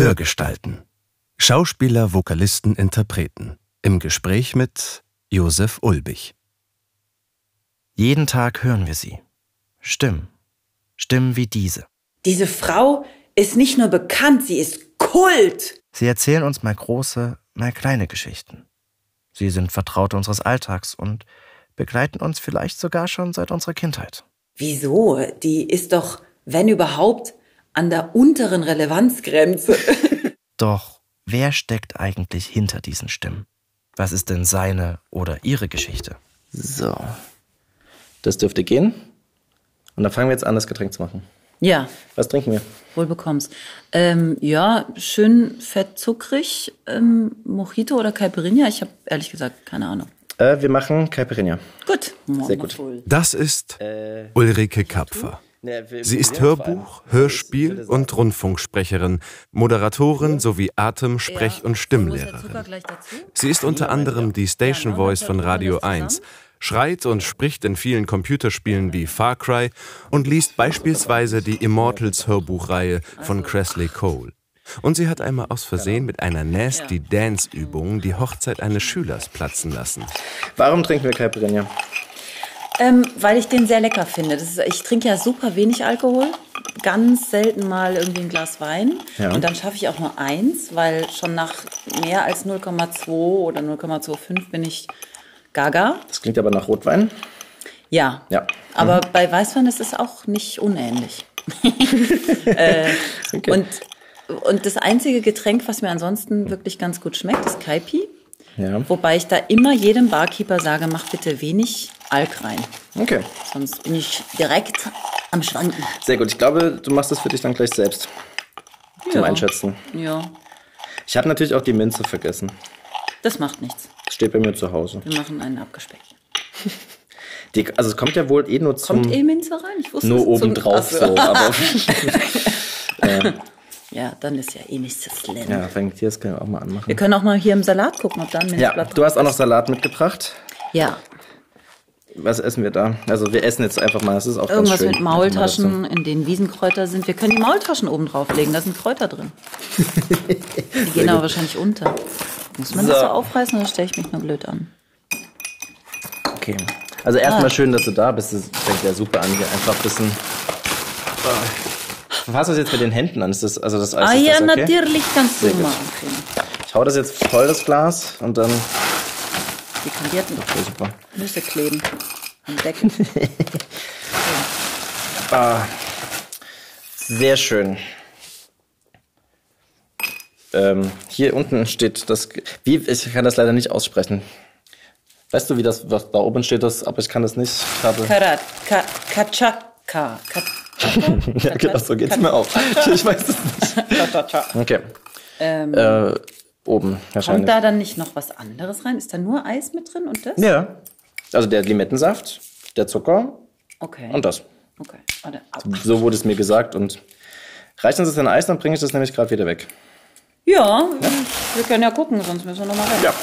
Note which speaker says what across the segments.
Speaker 1: Hörgestalten. Schauspieler, Vokalisten, Interpreten. Im Gespräch mit Josef Ulbich.
Speaker 2: Jeden Tag hören wir sie. Stimmen. Stimmen wie diese.
Speaker 3: Diese Frau ist nicht nur bekannt, sie ist Kult.
Speaker 2: Sie erzählen uns mal große, mal kleine Geschichten. Sie sind Vertraute unseres Alltags und begleiten uns vielleicht sogar schon seit unserer Kindheit.
Speaker 3: Wieso? Die ist doch, wenn überhaupt, an der unteren Relevanzgrenze.
Speaker 2: Doch wer steckt eigentlich hinter diesen Stimmen? Was ist denn seine oder ihre Geschichte?
Speaker 4: So. Das dürfte gehen. Und dann fangen wir jetzt an, das Getränk zu machen.
Speaker 3: ja,
Speaker 4: Was trinken wir?
Speaker 3: wohl bekommst. Ähm, ja, schön fett zuckrig. Ähm, Mojito oder Caipirinha? Ich habe ehrlich gesagt keine Ahnung.
Speaker 4: Äh, wir machen Caipirinha.
Speaker 3: Gut.
Speaker 4: Sehr gut.
Speaker 1: Das ist Ulrike Kapfer. Sie ist Hörbuch, Hörspiel und Rundfunksprecherin, Moderatorin sowie Atem-, Sprech- und Stimmlehrerin. Sie ist unter anderem die Station Voice von Radio 1, schreit und spricht in vielen Computerspielen wie Far Cry und liest beispielsweise die Immortals Hörbuchreihe von Cresley Cole. Und sie hat einmal aus Versehen mit einer Nasty Dance Übung die Hochzeit eines Schülers platzen lassen.
Speaker 4: Warum trinken wir Caipirinha?
Speaker 3: Ähm, weil ich den sehr lecker finde. Ist, ich trinke ja super wenig Alkohol, ganz selten mal irgendwie ein Glas Wein.
Speaker 4: Ja.
Speaker 3: Und dann schaffe ich auch nur eins, weil schon nach mehr als 0,2 oder 0,25 bin ich gaga.
Speaker 4: Das klingt aber nach Rotwein.
Speaker 3: Ja.
Speaker 4: Ja.
Speaker 3: Aber bei Weißwein ist es auch nicht unähnlich. äh,
Speaker 4: Okay.
Speaker 3: und, und das einzige Getränk, was mir ansonsten wirklich ganz gut schmeckt, ist Kaipi.
Speaker 4: Ja.
Speaker 3: Wobei ich da immer jedem Barkeeper sage, mach bitte wenig Alk rein.
Speaker 4: Okay.
Speaker 3: Sonst bin ich direkt am Schwanken.
Speaker 4: Sehr gut. Ich glaube, du machst das für dich dann gleich selbst. Zum
Speaker 3: Ja.
Speaker 4: Einschätzen.
Speaker 3: Ja,
Speaker 4: Ich habe natürlich auch die Minze vergessen.
Speaker 3: das macht nichts.
Speaker 4: Das steht bei mir zu Hause.
Speaker 3: Wir machen einen abgespeckt.
Speaker 4: Die, also es kommt ja wohl eh nur zum...
Speaker 3: Kommt eh Minze rein? Ich wusste
Speaker 4: nur
Speaker 3: es
Speaker 4: oben
Speaker 3: zum-
Speaker 4: drauf
Speaker 3: Ach
Speaker 4: so. Aber
Speaker 3: Ja, dann ist ja eh nichts zu schlimm.
Speaker 4: ja, fängt hier, das können wir auch mal
Speaker 3: Wir
Speaker 4: anmachen.
Speaker 3: können auch mal hier im Salat gucken, ob da ein
Speaker 4: Ja, du hast auch noch Salat mitgebracht.
Speaker 3: Ja,
Speaker 4: Was essen wir da? Also wir essen jetzt einfach mal, das ist auch
Speaker 3: irgendwas
Speaker 4: ganz schön.
Speaker 3: mit Maultaschen, in denen Wiesenkräuter sind. Wir können die Maultaschen oben drauflegen, da sind Kräuter drin. Die gehen aber wahrscheinlich unter. Muss man das
Speaker 4: So.
Speaker 3: so aufreißen oder stelle ich mich nur blöd an?
Speaker 4: Okay. Also erstmal
Speaker 3: Ah.
Speaker 4: schön, dass du da bist. Das fängt ja super an hier. Einfach ein bisschen... Du hast das jetzt mit den Händen an. Ist das, also das Eis,
Speaker 3: Ah
Speaker 4: ist
Speaker 3: ja,
Speaker 4: das okay?
Speaker 3: natürlich kannst du
Speaker 4: Sehr gut.
Speaker 3: machen.
Speaker 4: Ich hau das jetzt voll, das Glas. Und dann...
Speaker 3: Die kandierten
Speaker 4: Okay, super.
Speaker 3: Nüsse kleben am Deckel.
Speaker 4: Ah, sehr schön. Ähm, hier unten steht das. Wie, ich kann das leider nicht aussprechen. Weißt du, wie das, was da oben steht, das, aber ich kann das nicht. Ich habe,
Speaker 3: Karat, ka, Kachaka. Ka,
Speaker 4: ja, genau, so geht's mir auch. Ich weiß es nicht. Okay.
Speaker 3: ähm,
Speaker 4: Äh, oben wahrscheinlich.
Speaker 3: kommt da dann nicht noch was anderes rein? Ist da nur Eis mit drin und das?
Speaker 4: ja. Also der Limettensaft, der Zucker
Speaker 3: Okay.
Speaker 4: und das.
Speaker 3: Okay. Warte.
Speaker 4: So wurde es mir gesagt. Und reicht uns das in Eis, dann bringe ich das nämlich gerade wieder weg.
Speaker 3: Ja, wir können ja gucken, sonst müssen wir nochmal rein.
Speaker 4: Ja.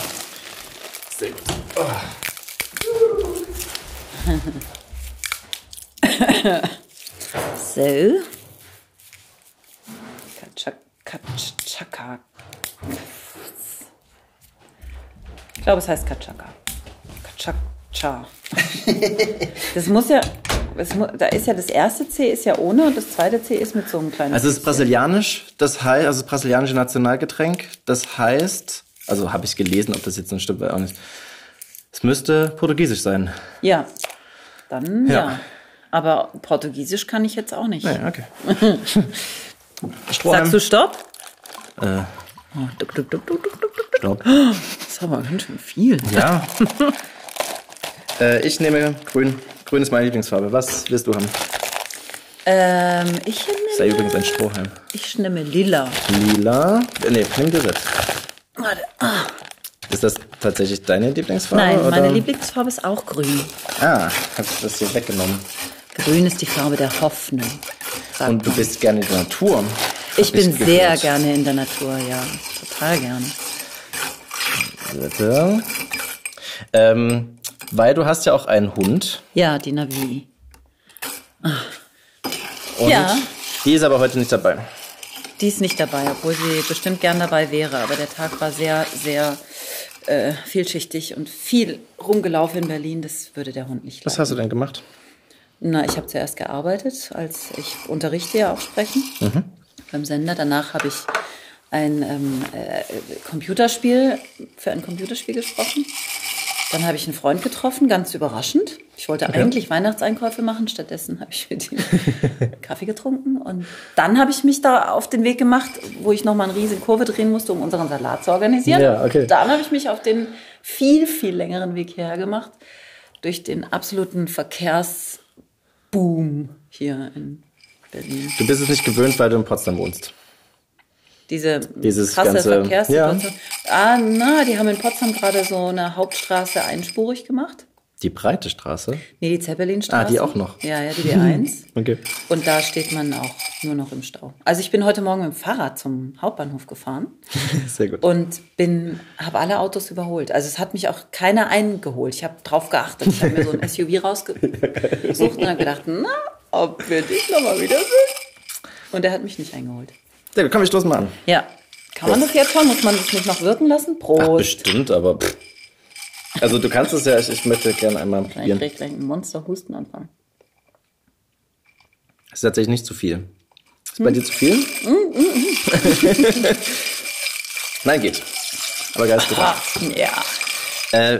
Speaker 3: So. Katschak- Katschaka. Ich glaube, es heißt Katschaka. Katschakcha. Das muss ja, mu da ist ja das erste C ist ja ohne und das zweite C ist mit so einem kleinen.
Speaker 4: Also es ist brasilianisch, das heißt, also das brasilianische Nationalgetränk, das heißt, also habe ich gelesen, ob das jetzt stimmt, weiß auch nicht. Es müsste portugiesisch sein.
Speaker 3: Ja, dann ja.
Speaker 4: Ja.
Speaker 3: Aber Portugiesisch kann ich jetzt auch nicht.
Speaker 4: Ja, okay.
Speaker 3: Sagst du Stopp?
Speaker 4: Äh,
Speaker 3: Oh, duck, duck, duck, duck, duck, duck, duck.
Speaker 4: Stopp.
Speaker 3: Das ist aber ganz schön viel.
Speaker 4: Ja. äh, ich nehme grün. Grün ist meine Lieblingsfarbe. Was willst du haben?
Speaker 3: Ähm, ich nehme,
Speaker 4: Sei übrigens ein Strohhalm.
Speaker 3: ich nehme lila.
Speaker 4: Lila. Äh, nee, nimm dir selbst.
Speaker 3: Warte. Ah.
Speaker 4: Ist das tatsächlich deine Lieblingsfarbe?
Speaker 3: Nein,
Speaker 4: oder?
Speaker 3: meine Lieblingsfarbe ist auch grün.
Speaker 4: Ah, hast du das hier weggenommen.
Speaker 3: Grün ist die Farbe der Hoffnung.
Speaker 4: Und du
Speaker 3: man.
Speaker 4: bist gerne in der Natur.
Speaker 3: ich bin
Speaker 4: gehört.
Speaker 3: sehr gerne in der Natur, ja. Total gerne.
Speaker 4: Bitte. Ähm, weil du hast ja auch einen Hund.
Speaker 3: Ja, die Navi.
Speaker 4: Und
Speaker 3: Ja.
Speaker 4: die ist aber heute nicht dabei.
Speaker 3: Die ist nicht dabei, obwohl sie bestimmt gern dabei wäre. Aber der Tag war sehr, sehr äh, vielschichtig und viel rumgelaufen in Berlin. Das würde der Hund nicht.
Speaker 4: Was leiden. hast du denn gemacht?
Speaker 3: Na, ich habe zuerst gearbeitet, als ich unterrichte ja auch sprechen mhm. beim Sender. Danach habe ich ein ähm, äh, Computerspiel für ein Computerspiel gesprochen. Dann habe ich einen Freund getroffen, ganz überraschend. Ich wollte okay. eigentlich Weihnachtseinkäufe machen, stattdessen habe ich mit ihm Kaffee getrunken. Und dann habe ich mich da auf den Weg gemacht, wo ich nochmal eine riesige Kurve drehen musste, um unseren Salat zu organisieren. Ja, okay. Dann habe ich mich auf den viel, viel längeren Weg hierher gemacht, durch den absoluten Verkehrsboom hier in Berlin.
Speaker 4: Du bist es nicht gewöhnt, weil du in Potsdam wohnst
Speaker 3: diese Dieses krasse ganze, Verkehrssituation. Ja. Ah, na, die haben in Potsdam gerade so eine Hauptstraße einspurig gemacht.
Speaker 4: Die breite Straße?
Speaker 3: Nee, die Zeppelinstraße.
Speaker 4: Ah, die auch noch.
Speaker 3: Ja, ja, die B1.
Speaker 4: okay.
Speaker 3: Und da steht man auch nur noch im Stau. Also ich bin heute Morgen mit dem Fahrrad zum Hauptbahnhof gefahren.
Speaker 4: Sehr gut.
Speaker 3: Und bin, habe alle Autos überholt. Also es hat mich auch keiner eingeholt. Ich habe drauf geachtet. Ich habe mir so ein SUV rausgesucht und habe gedacht, na, ob wir dich nochmal wiedersehen. Und er hat mich nicht eingeholt.
Speaker 4: Ja, komm, ich stoß mal an.
Speaker 3: Ja. Kann man das jetzt schon? Muss man das nicht noch wirken lassen? Prost. Ach,
Speaker 4: bestimmt, aber. Pff. Also du kannst es ja, ich, ich möchte gerne einmal
Speaker 3: probieren. Ich krieg gleich einen Monsterhusten anfangen.
Speaker 4: Das ist tatsächlich nicht zu viel. Ist hm. bei dir zu viel? Mm, mm, mm. Nein, geht. Aber geil ist gut.
Speaker 3: Ja.
Speaker 4: Äh,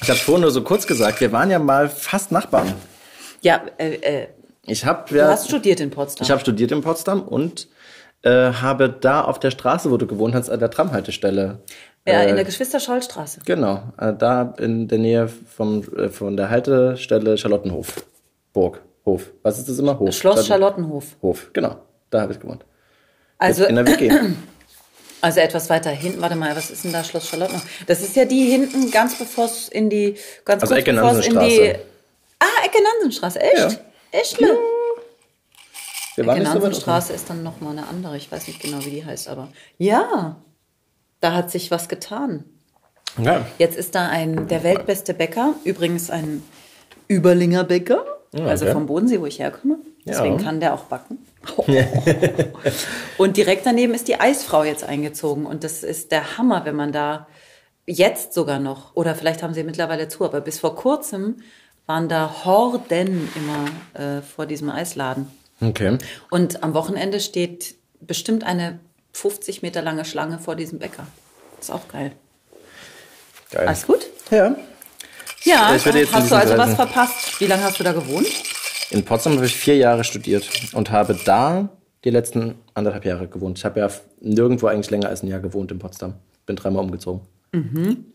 Speaker 4: ich habe vorhin nur so kurz gesagt, wir waren ja mal fast Nachbarn.
Speaker 3: Ja, äh, äh.
Speaker 4: Ich habe
Speaker 3: ja, Du hast studiert in Potsdam.
Speaker 4: Ich habe studiert in Potsdam und äh, habe da auf der Straße, wo du gewohnt hast, an der Tramhaltestelle.
Speaker 3: Ja, äh, in der Geschwister-Scholl-Straße.
Speaker 4: Genau, äh, da in der Nähe vom, äh, von der Haltestelle Charlottenhof. Burg, Hof. Was ist das immer? Hof.
Speaker 3: Schloss Charlottenhof.
Speaker 4: Hof, genau. Da habe ich gewohnt.
Speaker 3: Also, in der WG. Also etwas weiter hinten, warte mal, was ist denn da Schloss Charlottenhof? Das ist ja die hinten, ganz bevor es in die, ganz
Speaker 4: also
Speaker 3: kurz
Speaker 4: Ecke bevor es in die.
Speaker 3: Ah, Ecke Nansenstraße, echt? Ja. Echt? Ja.
Speaker 4: Wir waren
Speaker 3: Nansenstraße ist dann nochmal eine andere. Ich weiß nicht genau, wie die heißt, aber ja, da hat sich was getan.
Speaker 4: Ja.
Speaker 3: Jetzt ist da ein der weltbeste Bäcker, übrigens ein Überlinger Bäcker, okay. also vom Bodensee, wo ich herkomme. Deswegen ja. kann der auch backen. und direkt daneben ist die Eisfrau jetzt eingezogen. Und das ist der Hammer, wenn man da jetzt sogar noch, oder vielleicht haben sie mittlerweile zu, aber bis vor kurzem waren da Horden immer äh, vor diesem Eisladen.
Speaker 4: Okay.
Speaker 3: Und am Wochenende steht bestimmt eine 50 Meter lange Schlange vor diesem Bäcker. ist auch geil.
Speaker 4: Geil.
Speaker 3: Alles gut?
Speaker 4: Ja.
Speaker 3: Ja, hast du also was verpasst? Wie lange hast du da gewohnt?
Speaker 4: In Potsdam habe ich vier Jahre studiert und habe da die letzten anderthalb Jahre gewohnt. Ich habe ja nirgendwo eigentlich länger als ein Jahr gewohnt in Potsdam. Bin dreimal umgezogen.
Speaker 3: Mhm.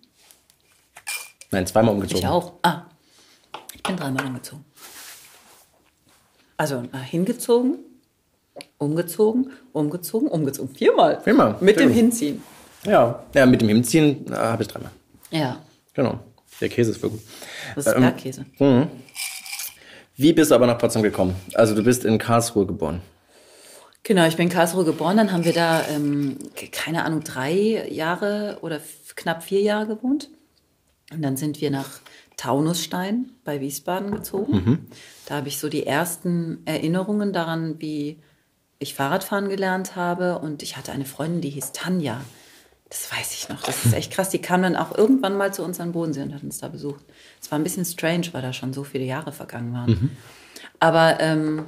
Speaker 4: Nein, zweimal umgezogen.
Speaker 3: Ich auch. Ah, ich bin dreimal umgezogen. Also hingezogen, umgezogen, umgezogen, umgezogen. Viermal.
Speaker 4: Viermal.
Speaker 3: Mit dem Hinziehen.
Speaker 4: Ja. Ja, mit dem Hinziehen äh, habe ich dreimal.
Speaker 3: Ja.
Speaker 4: Genau. Der Käse ist wirklich gut.
Speaker 3: Das ist ähm, Bergkäse.
Speaker 4: Mh. Wie bist du aber nach Potsdam gekommen? Also du bist in Karlsruhe geboren.
Speaker 3: Genau, ich bin in Karlsruhe geboren. Dann haben wir da, ähm, keine Ahnung, drei Jahre oder knapp vier Jahre gewohnt. Und dann sind wir nach Taunusstein bei Wiesbaden gezogen. Mhm. Da habe ich so die ersten Erinnerungen daran, wie ich Fahrradfahren gelernt habe. Und ich hatte eine Freundin, die hieß Tanja. Das weiß ich noch. Das ist echt krass. Die kam dann auch irgendwann mal zu uns an Bodensee und hat uns da besucht. Es war ein bisschen strange, weil da schon so viele Jahre vergangen waren. Mhm. Aber ähm,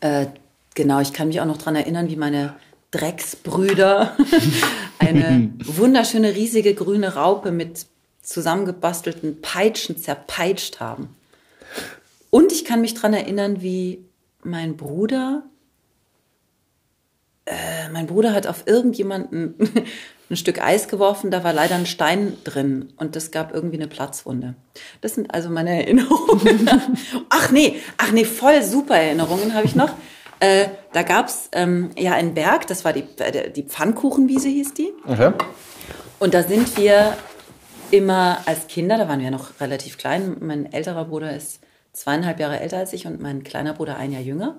Speaker 3: äh, genau, ich kann mich auch noch daran erinnern, wie meine Drecksbrüder eine wunderschöne riesige grüne Raupe mit zusammengebastelten Peitschen zerpeitscht haben. Und ich kann mich daran erinnern, wie mein Bruder, äh, mein Bruder hat auf irgendjemanden ein Stück Eis geworfen, da war leider ein Stein drin und das gab irgendwie eine Platzwunde. Das sind also meine Erinnerungen. ach nee, ach nee, voll super Erinnerungen habe ich noch. Äh, da gab's ähm, ja einen Berg, das war die, äh, die Pfannkuchenwiese hieß die.
Speaker 4: Okay.
Speaker 3: Und da sind wir immer als Kinder, da waren wir noch relativ klein. Mein älterer Bruder ist zweieinhalb Jahre älter als ich und mein kleiner Bruder ein Jahr jünger.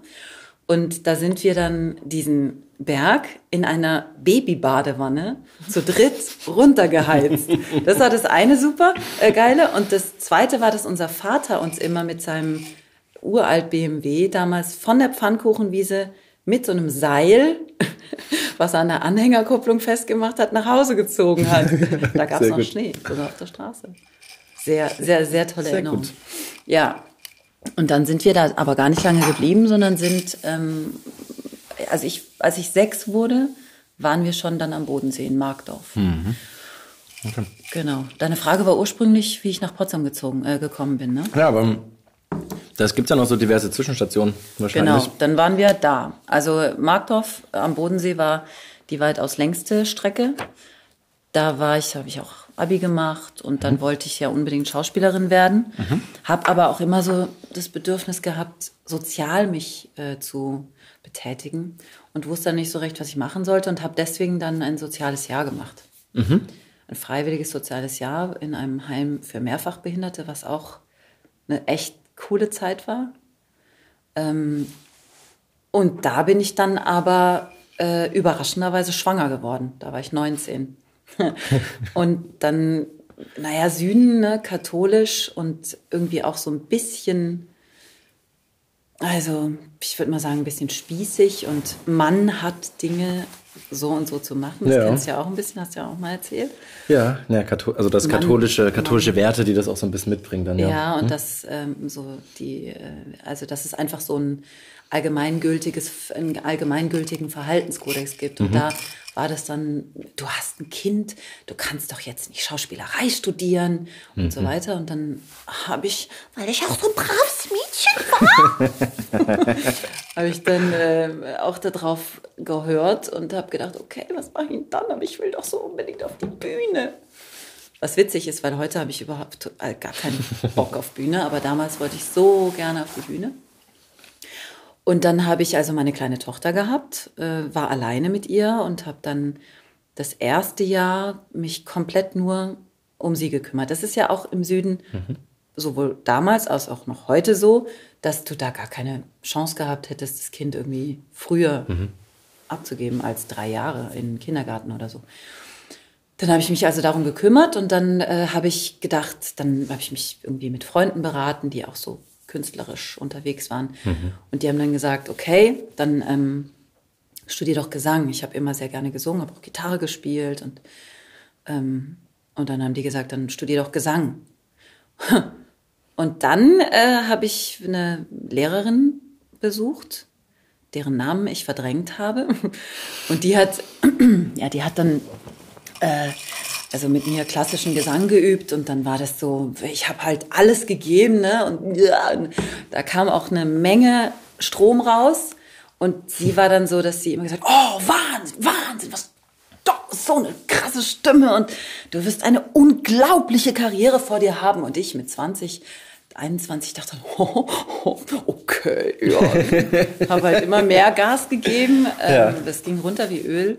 Speaker 3: Und da sind wir dann diesen Berg in einer Babybadewanne zu dritt runtergeheizt. Das war das eine super äh, geile. Und das zweite war, dass unser Vater uns immer mit seinem uralt BMW damals von der Pfannkuchenwiese mit so einem Seil, was er an der Anhängerkupplung festgemacht hat, nach Hause gezogen hat. Da gab es noch gut. Schnee, sogar auf der Straße. Sehr, sehr, sehr tolle sehr Erinnerung. Gut. Ja, und dann sind wir da aber gar nicht lange geblieben, sondern sind, ähm, also ich, als ich sechs wurde, waren wir schon dann am Bodensee in Markdorf. Mhm. Okay. Genau. Deine Frage war ursprünglich, wie ich nach Potsdam gezogen, äh, gekommen bin, ne?
Speaker 4: Ja, aber das gibt ja noch so diverse Zwischenstationen wahrscheinlich.
Speaker 3: Genau, dann waren wir da. Also Markdorf am Bodensee war die weitaus längste Strecke. Da war ich, habe ich auch Abi gemacht und dann mhm. wollte ich ja unbedingt Schauspielerin werden. Mhm. Habe aber auch immer so das Bedürfnis gehabt, sozial mich äh, zu betätigen und wusste dann nicht so recht, was ich machen sollte und habe deswegen dann ein soziales Jahr gemacht. Mhm. Ein freiwilliges soziales Jahr in einem Heim für Mehrfachbehinderte, was auch eine echt coole Zeit war. Ähm, und da bin ich dann aber äh, überraschenderweise schwanger geworden. Da war ich 19. und dann, naja, Süden, ne, katholisch und irgendwie auch so ein bisschen, also ich würde mal sagen, ein bisschen spießig und Mann hat Dinge so und so zu machen. Das ja. kennst du ja auch ein bisschen, hast du ja auch mal erzählt.
Speaker 4: Ja, ja also das katholische, katholische Mann. Werte, die das auch so ein bisschen mitbringen dann,
Speaker 3: ja. Ja, und hm? das ähm, so die, äh, also dass es einfach so ein allgemeingültiges, einen allgemeingültigen Verhaltenskodex gibt. Und mhm. da war das dann, du hast ein Kind, du kannst doch jetzt nicht Schauspielerei studieren und mhm. so weiter. Und dann habe ich, weil ich auch so ein braves Mädchen war, habe ich dann äh, auch darauf gehört und habe gedacht, okay, was mache ich dann? Aber ich will doch so unbedingt auf die Bühne. Was witzig ist, weil heute habe ich überhaupt äh, gar keinen Bock auf Bühne, aber damals wollte ich so gerne auf die Bühne. Und dann habe ich also meine kleine Tochter gehabt, äh, war alleine mit ihr und habe dann das erste Jahr mich komplett nur um sie gekümmert. Das ist ja auch im Süden mhm. sowohl damals als auch noch heute so, dass du da gar keine Chance gehabt hättest, das Kind irgendwie früher mhm. abzugeben als drei Jahre in den Kindergarten oder so. Dann habe ich mich also darum gekümmert und dann äh, habe ich gedacht, dann habe ich mich irgendwie mit Freunden beraten, die auch so künstlerisch unterwegs waren. Mhm. Und die haben dann gesagt, okay, dann ähm, studier doch Gesang. Ich habe immer sehr gerne gesungen, habe auch Gitarre gespielt und, ähm, und dann haben die gesagt, dann studier doch Gesang. Und dann äh, habe ich eine Lehrerin besucht, deren Namen ich verdrängt habe. Und die hat, ja, die hat dann äh, also mit mir klassischen Gesang geübt und dann war das so, ich habe halt alles gegeben, ne? Und ja, da kam auch eine Menge Strom raus und sie war dann so, dass sie immer gesagt, oh Wahnsinn, Wahnsinn, was doch so eine krasse Stimme und du wirst eine unglaubliche Karriere vor dir haben und ich mit 20 21 dachte oh, oh, okay, ja. habe halt immer mehr Gas gegeben. Ja. Ähm, das ging runter wie Öl.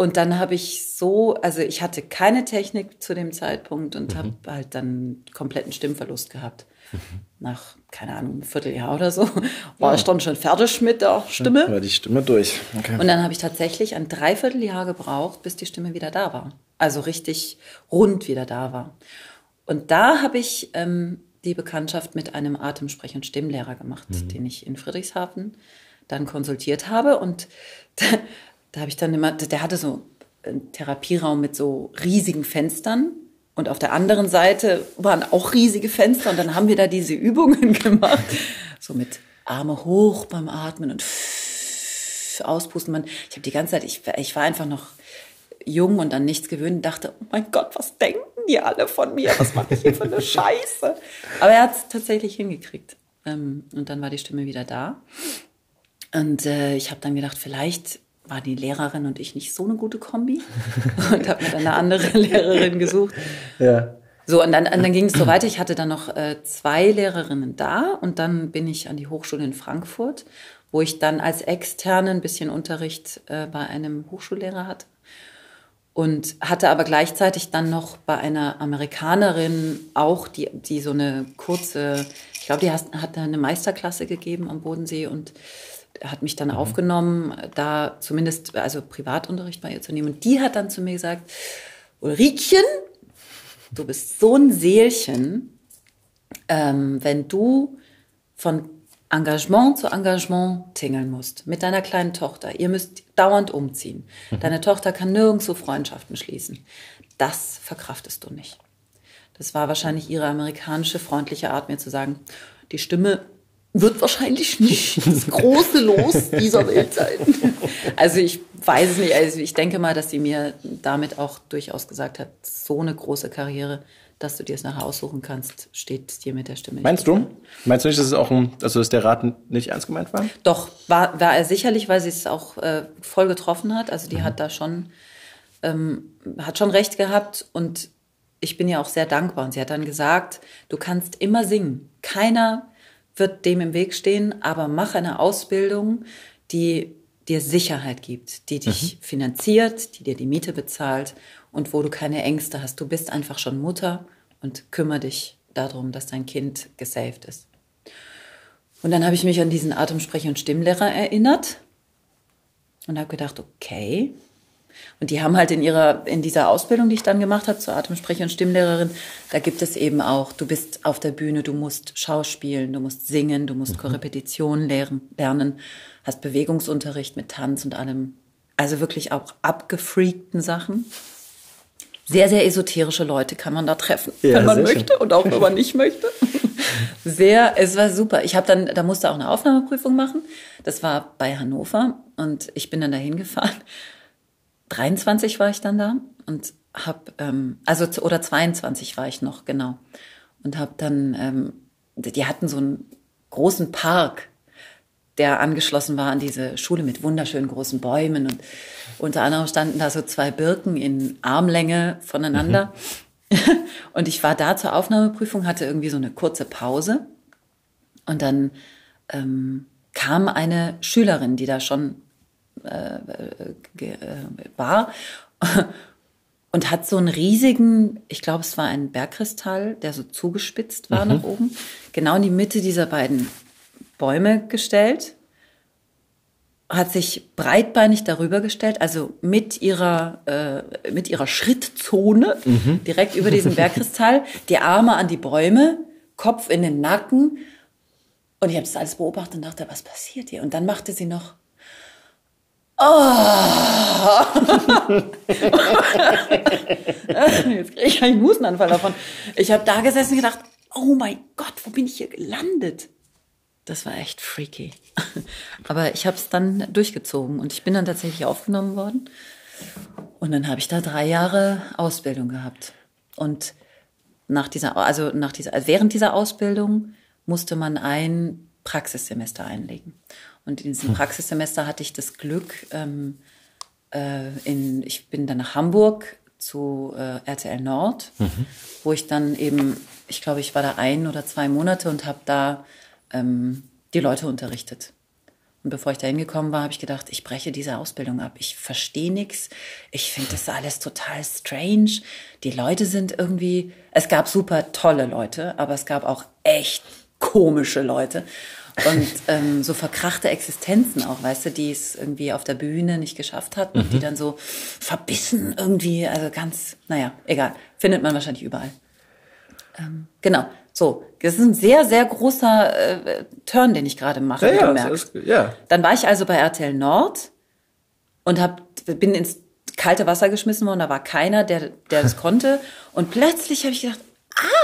Speaker 3: Und dann habe ich so, also ich hatte keine Technik zu dem Zeitpunkt und mhm. habe halt dann kompletten Stimmverlust gehabt. Mhm. Nach, keine Ahnung, ein Vierteljahr oder so, war ja. ich dann schon fertig mit der Stimme.
Speaker 4: War die Stimme durch.
Speaker 3: Okay. Und dann habe ich tatsächlich ein Dreivierteljahr gebraucht, bis die Stimme wieder da war. Also richtig rund wieder da war. Und da habe ich ähm, die Bekanntschaft mit einem Atemsprech- und Stimmlehrer gemacht, mhm. den ich in Friedrichshafen dann konsultiert habe. Und da habe ich dann immer, der hatte so einen Therapieraum mit so riesigen Fenstern. Und auf der anderen Seite waren auch riesige Fenster. Und dann haben wir da diese Übungen gemacht. So mit Arme hoch beim Atmen und auspusten. Man, ich habe die ganze Zeit, ich, ich war einfach noch jung und an nichts gewöhnt dachte, oh mein Gott, was denken die alle von mir? Was mache ich hier für eine Scheiße? Aber er hat es tatsächlich hingekriegt. Ähm, und dann war die Stimme wieder da. Und äh, ich habe dann gedacht, vielleicht war die Lehrerin und ich nicht so eine gute Kombi und habe mir dann eine andere Lehrerin gesucht. Ja. So, und dann, und dann ging es so weiter. Ich hatte dann noch äh, zwei Lehrerinnen da und dann bin ich an die Hochschule in Frankfurt, wo ich dann als Externe ein bisschen Unterricht äh, bei einem Hochschullehrer hatte. Und hatte aber gleichzeitig dann noch bei einer Amerikanerin auch, die, die so eine kurze, ich glaube, die hat, hat eine Meisterklasse gegeben am Bodensee und hat mich dann mhm. aufgenommen, da zumindest also Privatunterricht bei ihr zu nehmen. Und die hat dann zu mir gesagt, Ulrikchen, du bist so ein Seelchen, ähm, wenn du von Engagement zu Engagement tingeln musst mit deiner kleinen Tochter. Ihr müsst dauernd umziehen. Mhm. Deine Tochter kann nirgendwo Freundschaften schließen. Das verkraftest du nicht. Das war wahrscheinlich ihre amerikanische freundliche Art, mir zu sagen, die Stimme wird wahrscheinlich nicht das große Los dieser Welt sein. Also ich weiß es nicht. Also ich denke mal, dass sie mir damit auch durchaus gesagt hat, so eine große Karriere, dass du dir es nachher aussuchen kannst, steht dir mit der Stimme.
Speaker 4: Meinst du? Meinst du nicht, dass es auch ein, also dass der Rat nicht ernst gemeint war?
Speaker 3: Doch, war, war er sicherlich, weil sie es auch äh, voll getroffen hat. Also die mhm. hat da schon, ähm, hat schon recht gehabt und ich bin ja auch sehr dankbar. Und sie hat dann gesagt, du kannst immer singen. Keiner wird dem im Weg stehen, aber mach eine Ausbildung, die dir Sicherheit gibt, die dich mhm. finanziert, die dir die Miete bezahlt und wo du keine Ängste hast. Du bist einfach schon Mutter und kümmere dich darum, dass dein Kind gesaved ist. Und dann habe ich mich an diesen Atemsprech- und Stimmlehrer erinnert und habe gedacht, okay, und die haben halt in ihrer, in dieser Ausbildung, die ich dann gemacht habe zur Atemsprecher und Stimmlehrerin, da gibt es eben auch, du bist auf der Bühne, du musst schauspielen, du musst singen, du musst mhm. Korrepetition lernen, hast Bewegungsunterricht mit Tanz und allem. Also wirklich auch abgefreakten Sachen. Sehr, sehr esoterische Leute kann man da treffen, ja, wenn man möchte schön. und auch wenn man nicht möchte. Sehr, es war super. Ich habe dann, da musste auch eine Aufnahmeprüfung machen. Das war bei Hannover und ich bin dann dahin gefahren 23 war ich dann da und habe, ähm, also oder 22 war ich noch, genau. Und habe dann, ähm, die hatten so einen großen Park, der angeschlossen war an diese Schule mit wunderschönen großen Bäumen. Und unter anderem standen da so zwei Birken in Armlänge voneinander. Mhm. Und ich war da zur Aufnahmeprüfung, hatte irgendwie so eine kurze Pause. Und dann ähm, kam eine Schülerin, die da schon äh, äh, war und hat so einen riesigen, ich glaube, es war ein Bergkristall, der so zugespitzt war mhm. nach oben, genau in die Mitte dieser beiden Bäume gestellt, hat sich breitbeinig darüber gestellt, also mit ihrer, äh, mit ihrer Schrittzone mhm. direkt über diesen Bergkristall, die Arme an die Bäume, Kopf in den Nacken. Und ich habe das alles beobachtet und dachte, was passiert hier? Und dann machte sie noch Oh. Jetzt kriege ich einen Hustenanfall davon. Ich habe da gesessen und gedacht, oh mein Gott, wo bin ich hier gelandet? Das war echt freaky. Aber ich habe es dann durchgezogen und ich bin dann tatsächlich aufgenommen worden. Und dann habe ich da drei Jahre Ausbildung gehabt. Und nach dieser, also nach dieser, während dieser Ausbildung musste man ein Praxissemester einlegen. Und in diesem hm. Praxissemester hatte ich das Glück, ähm, äh, in, ich bin dann nach Hamburg zu äh, RTL Nord, mhm. wo ich dann eben, ich glaube, ich war da ein oder zwei Monate und habe da ähm, die Leute unterrichtet. Und bevor ich da hingekommen war, habe ich gedacht, ich breche diese Ausbildung ab. Ich verstehe nichts. Ich finde das alles total strange. Die Leute sind irgendwie, es gab super tolle Leute, aber es gab auch echt komische Leute und ähm, so verkrachte Existenzen auch, weißt du, die es irgendwie auf der Bühne nicht geschafft hatten, mhm. die dann so verbissen irgendwie, also ganz, naja, egal, findet man wahrscheinlich überall. Ähm, genau, so, das ist ein sehr, sehr großer äh, Turn, den ich gerade mache, ja, du merkst. Ist, ja. Dann war ich also bei RTL Nord und hab, bin ins kalte Wasser geschmissen worden, da war keiner, der, der das konnte. Und plötzlich habe ich gedacht,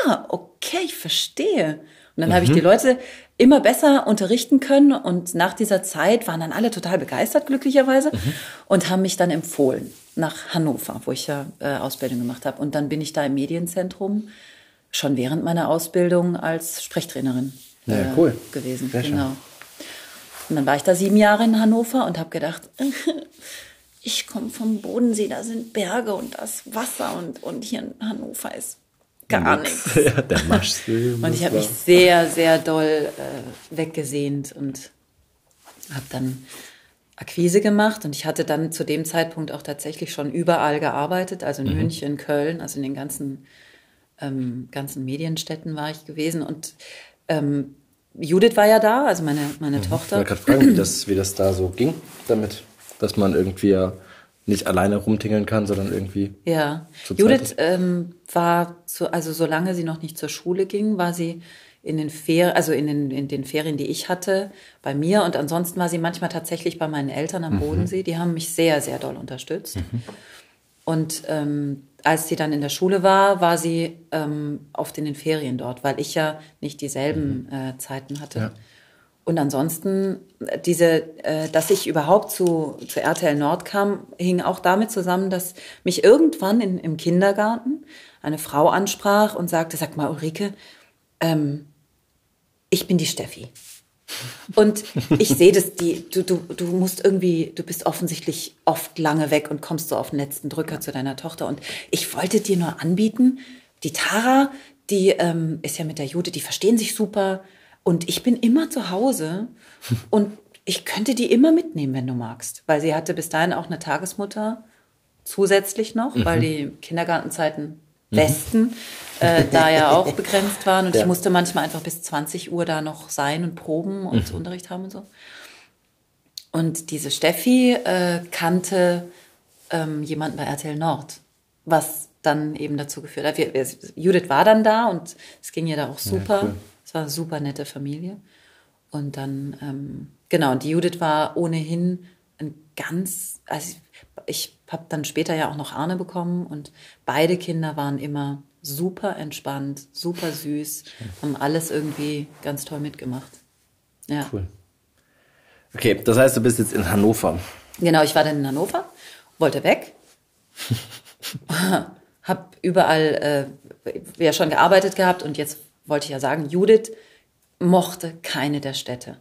Speaker 3: ah, okay, ich verstehe. Und dann mhm. habe ich die Leute immer besser unterrichten können und nach dieser Zeit waren dann alle total begeistert, glücklicherweise, mhm. und haben mich dann empfohlen nach Hannover, wo ich ja äh, Ausbildung gemacht habe. Und dann bin ich da im Medienzentrum schon während meiner Ausbildung als Sprechtrainerin
Speaker 4: äh, ja, cool.
Speaker 3: gewesen. Sehr genau. Schön. Und dann war ich da sieben Jahre in Hannover und habe gedacht, ich komme vom Bodensee, da sind Berge und das Wasser und, und hier in Hannover ist gar nichts. Ja, der und ich habe mich sehr, sehr doll äh, weggesehnt und habe dann Akquise gemacht und ich hatte dann zu dem Zeitpunkt auch tatsächlich schon überall gearbeitet, also in mhm. München, Köln, also in den ganzen, ähm, ganzen Medienstädten war ich gewesen und ähm, Judith war ja da, also meine, meine mhm. Tochter.
Speaker 4: Ich wollte gerade fragen, wie das, wie das da so ging damit, dass man irgendwie ja nicht alleine rumtingeln kann, sondern irgendwie.
Speaker 3: Ja. Judith ähm, war, zu, also solange sie noch nicht zur Schule ging, war sie in den Ferien, also in den, in den Ferien, die ich hatte, bei mir. Und ansonsten war sie manchmal tatsächlich bei meinen Eltern am mhm. Bodensee. Die haben mich sehr, sehr doll unterstützt. Mhm. Und ähm, als sie dann in der Schule war, war sie ähm, oft in den Ferien dort, weil ich ja nicht dieselben mhm. äh, Zeiten hatte. Ja. Und ansonsten, äh, diese, äh, dass ich überhaupt zu, zu RTL Nord kam, hing auch damit zusammen, dass mich irgendwann in, im Kindergarten eine Frau ansprach und sagte, sag mal, Ulrike, ähm, ich bin die Steffi. Und ich sehe das, die, du, du, du musst irgendwie, du bist offensichtlich oft lange weg und kommst so auf den letzten Drücker zu deiner Tochter. Und ich wollte dir nur anbieten, die Tara, die ähm, ist ja mit der Jude, die verstehen sich super. Und ich bin immer zu Hause und ich könnte die immer mitnehmen, wenn du magst. Weil sie hatte bis dahin auch eine Tagesmutter zusätzlich noch, mhm. weil die Kindergartenzeiten Mhm. Westen äh, da ja auch begrenzt waren. Und ja. ich musste manchmal einfach bis 20 Uhr da noch sein und proben und mhm. Unterricht haben und so. Und diese Steffi äh, kannte ähm, jemanden bei RTL Nord, was dann eben dazu geführt hat. Wir, wir, Judith war dann da und es ging ihr da auch super. Ja, cool. Es war eine super nette Familie. Und dann, ähm, genau, und die Judith war ohnehin ein ganz, also ich habe dann später ja auch noch Arne bekommen und beide Kinder waren immer super entspannt, super süß, haben alles irgendwie ganz toll mitgemacht. Ja. Cool.
Speaker 4: Okay, das heißt, du bist jetzt in Hannover.
Speaker 3: Genau, ich war dann in Hannover, wollte weg, hab überall äh, ja schon gearbeitet gehabt und jetzt wollte ich ja sagen, Judith mochte keine der Städte.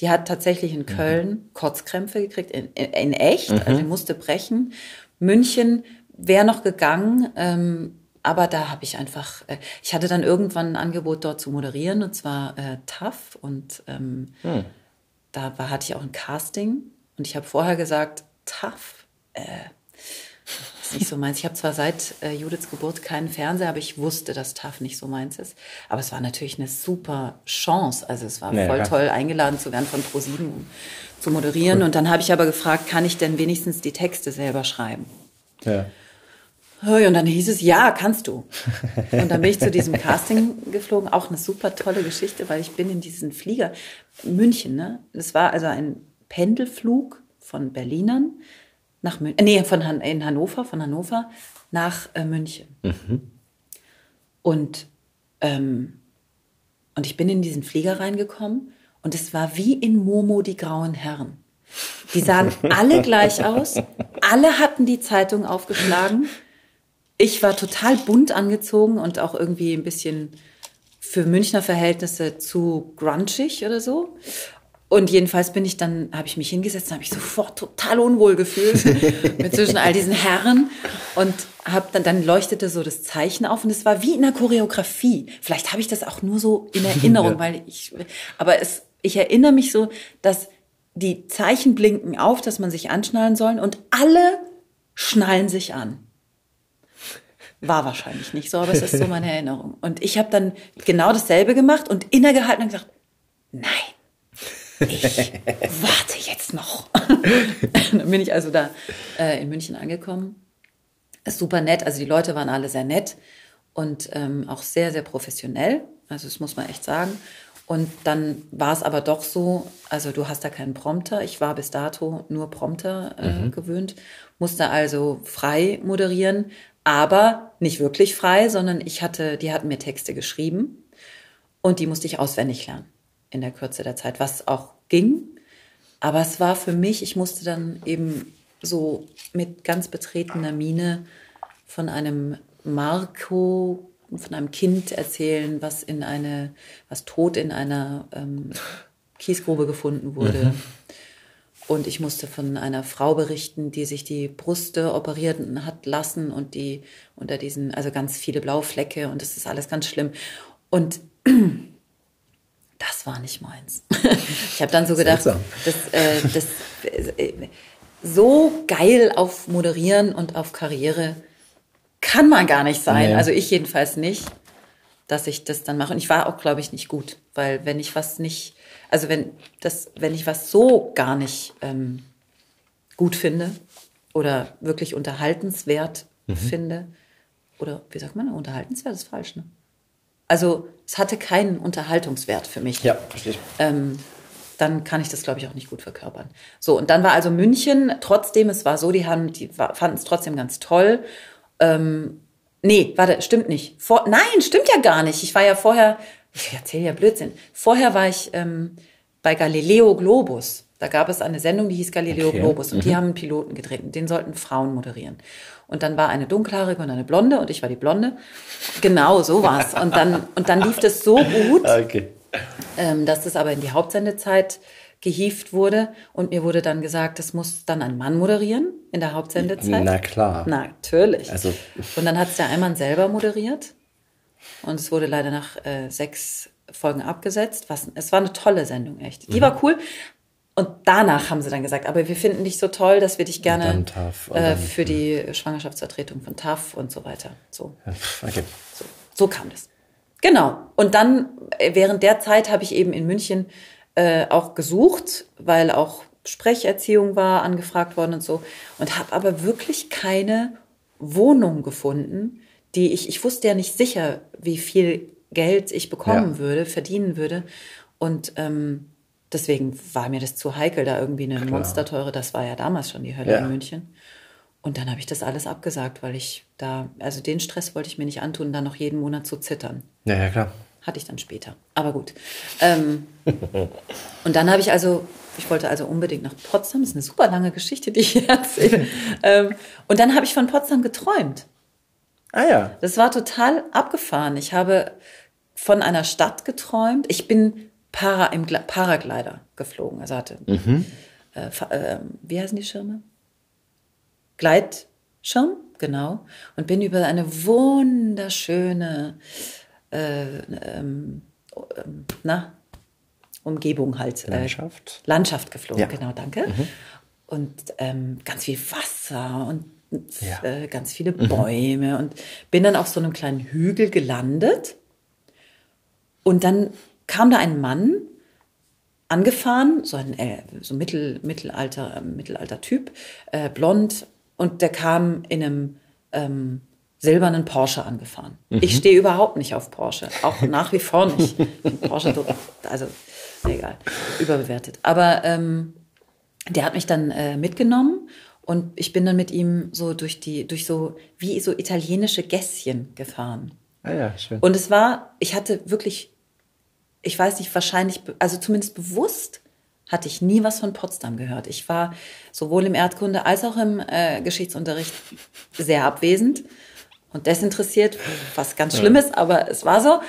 Speaker 3: Die hat tatsächlich in mhm. Köln mhm. Kotzkrämpfe gekriegt, in, in, echt, mhm. also musste brechen. München wäre noch gegangen, ähm, aber da habe ich einfach, äh, ich hatte dann irgendwann ein Angebot dort zu moderieren und zwar äh, TAF und ähm, mhm. da war, hatte ich auch ein Casting und ich habe vorher gesagt, TAF, äh, ist nicht so meins. Ich habe zwar seit äh, Judiths Geburt keinen Fernseher, aber ich wusste, dass TAF nicht so meins ist. Aber es war natürlich eine super Chance. Also es war ja, voll ja. toll, eingeladen zu werden von ProSieben, um zu moderieren. Cool. Und dann habe ich aber gefragt, kann ich denn wenigstens die Texte selber schreiben? Ja. Und dann hieß es, ja, kannst du. Und dann bin ich zu diesem Casting geflogen. Auch eine super tolle Geschichte, weil ich bin in diesen Flieger, München, ne? Das war also ein Pendelflug von Berlinern nach München, äh, nee, von Han in Hannover, von Hannover nach äh, München. Mhm. Und, ähm, und ich bin in diesen Flieger reingekommen und es war wie in Momo die grauen Herren. Die sahen alle gleich aus, alle hatten die Zeitung aufgeschlagen. Ich war total bunt angezogen und auch irgendwie ein bisschen für Münchner Verhältnisse zu grunchig oder so. Und jedenfalls bin ich dann, habe ich mich hingesetzt, habe ich sofort total unwohl gefühlt mit zwischen all diesen Herren und habe dann, dann leuchtete so das Zeichen auf und es war wie in der Choreografie. Vielleicht habe ich das auch nur so in Erinnerung, ja. weil ich, aber es, ich erinnere mich so, dass die Zeichen blinken auf, dass man sich anschnallen soll und alle schnallen sich an. War wahrscheinlich nicht so, aber es ist so meine Erinnerung. Und ich habe dann genau dasselbe gemacht und innegehalten und gesagt, nein ich warte jetzt noch. dann bin ich also da äh, in München angekommen. Super nett, also die Leute waren alle sehr nett und ähm, auch sehr, sehr professionell. Also das muss man echt sagen. Und dann war es aber doch so, also du hast da keinen Prompter. Ich war bis dato nur Prompter äh, mhm. gewöhnt, musste also frei moderieren, aber nicht wirklich frei, sondern ich hatte, die hatten mir Texte geschrieben und die musste ich auswendig lernen in der Kürze der Zeit, was auch ging. Aber es war für mich, ich musste dann eben so mit ganz betretener Miene von einem Marco, von einem Kind erzählen, was in eine, was tot in einer ähm, Kiesgrube gefunden wurde. Mhm. Und ich musste von einer Frau berichten, die sich die Brüste operieren hat lassen und die unter diesen, also ganz viele blaue Flecke und das ist alles ganz schlimm. Und das war nicht meins. ich habe dann so gedacht, das, äh, das äh, so geil auf Moderieren und auf Karriere kann man gar nicht sein. Nee. Also ich jedenfalls nicht, dass ich das dann mache. Und ich war auch, glaube ich, nicht gut, weil wenn ich was nicht, also wenn das, wenn ich was so gar nicht ähm, gut finde oder wirklich unterhaltenswert mhm. finde, oder wie sagt man, unterhaltenswert ist falsch, ne? Also es hatte keinen Unterhaltungswert für mich.
Speaker 4: Ja, verstehe ich.
Speaker 3: Ähm, dann kann ich das, glaube ich, auch nicht gut verkörpern. So, und dann war also München, trotzdem, es war so, die haben, die fanden es trotzdem ganz toll. Ähm, nee, warte, stimmt nicht. Vor, nein, stimmt ja gar nicht. Ich war ja vorher, ich erzähle ja Blödsinn. Vorher war ich ähm, bei Galileo Globus. Da gab es eine Sendung, die hieß Galileo okay. Globus und mhm. die haben einen Piloten gedreht und den sollten Frauen moderieren. Und dann war eine dunkelhaarige und eine blonde und ich war die blonde. Genau, so war's. Und dann, und dann lief das so gut. Okay ähm, dass das aber in die Hauptsendezeit gehieft wurde und mir wurde dann gesagt, das muss dann ein Mann moderieren in der Hauptsendezeit.
Speaker 4: Na klar.
Speaker 3: Natürlich. Also. Und dann hat es der Einmann selber moderiert und es wurde leider nach äh, sechs Folgen abgesetzt. Was, es war eine tolle Sendung, echt. Die mhm. war cool. Und danach haben sie dann gesagt, aber wir finden dich so toll, dass wir dich gerne äh, für die Schwangerschaftsvertretung von TAF und so weiter. So. Okay. So, so kam das. Genau. Und dann, äh, während der Zeit habe ich eben in München äh, auch gesucht, weil auch Sprecherziehung war angefragt worden und so. Und habe aber wirklich keine Wohnung gefunden, die ich, ich wusste ja nicht sicher, wie viel Geld ich bekommen ja. würde, verdienen würde. Und ähm, deswegen war mir das zu heikel, da irgendwie eine Klar. monsterteure, das war ja damals schon die Hölle ja. in München. Und dann habe ich das alles abgesagt, weil ich da, also den Stress wollte ich mir nicht antun, da noch jeden Monat zu zittern.
Speaker 4: Ja, ja, klar.
Speaker 3: Hatte ich dann später. Aber gut. Ähm, und dann habe ich also, ich wollte also unbedingt nach Potsdam. Das ist eine super lange Geschichte, die ich erzähle. ähm, und dann habe ich von Potsdam geträumt.
Speaker 4: Ah ja.
Speaker 3: Das war total abgefahren. Ich habe von einer Stadt geträumt. Ich bin Para, im Paraglider geflogen. Also hatte, mhm. äh, äh, wie heißen die Schirme? Gleitschirm, genau, und bin über eine wunderschöne äh, ähm, na, Umgebung halt.
Speaker 4: Äh, Landschaft.
Speaker 3: Landschaft geflogen, ja. genau, danke. Mhm. Und ähm, ganz viel Wasser und ja. äh, ganz viele mhm. Bäume mhm. und bin dann auf so einem kleinen Hügel gelandet. Und dann kam da ein Mann angefahren, so ein äh, so Mittel, Mittelalter, Mittelalter Typ, äh, blond, und der kam in einem ähm, silbernen Porsche angefahren. Mhm. Ich stehe überhaupt nicht auf Porsche, auch nach wie vor nicht. Porsche, also egal, überbewertet. Aber ähm, der hat mich dann äh, mitgenommen und ich bin dann mit ihm so durch die, durch so wie so italienische Gässchen gefahren.
Speaker 4: Ah ja, schön.
Speaker 3: Und es war, ich hatte wirklich, ich weiß nicht, wahrscheinlich, also zumindest bewusst hatte ich nie was von Potsdam gehört. Ich war sowohl im Erdkunde als auch im äh, Geschichtsunterricht sehr abwesend und desinteressiert, was ganz schlimm ist, aber es war so.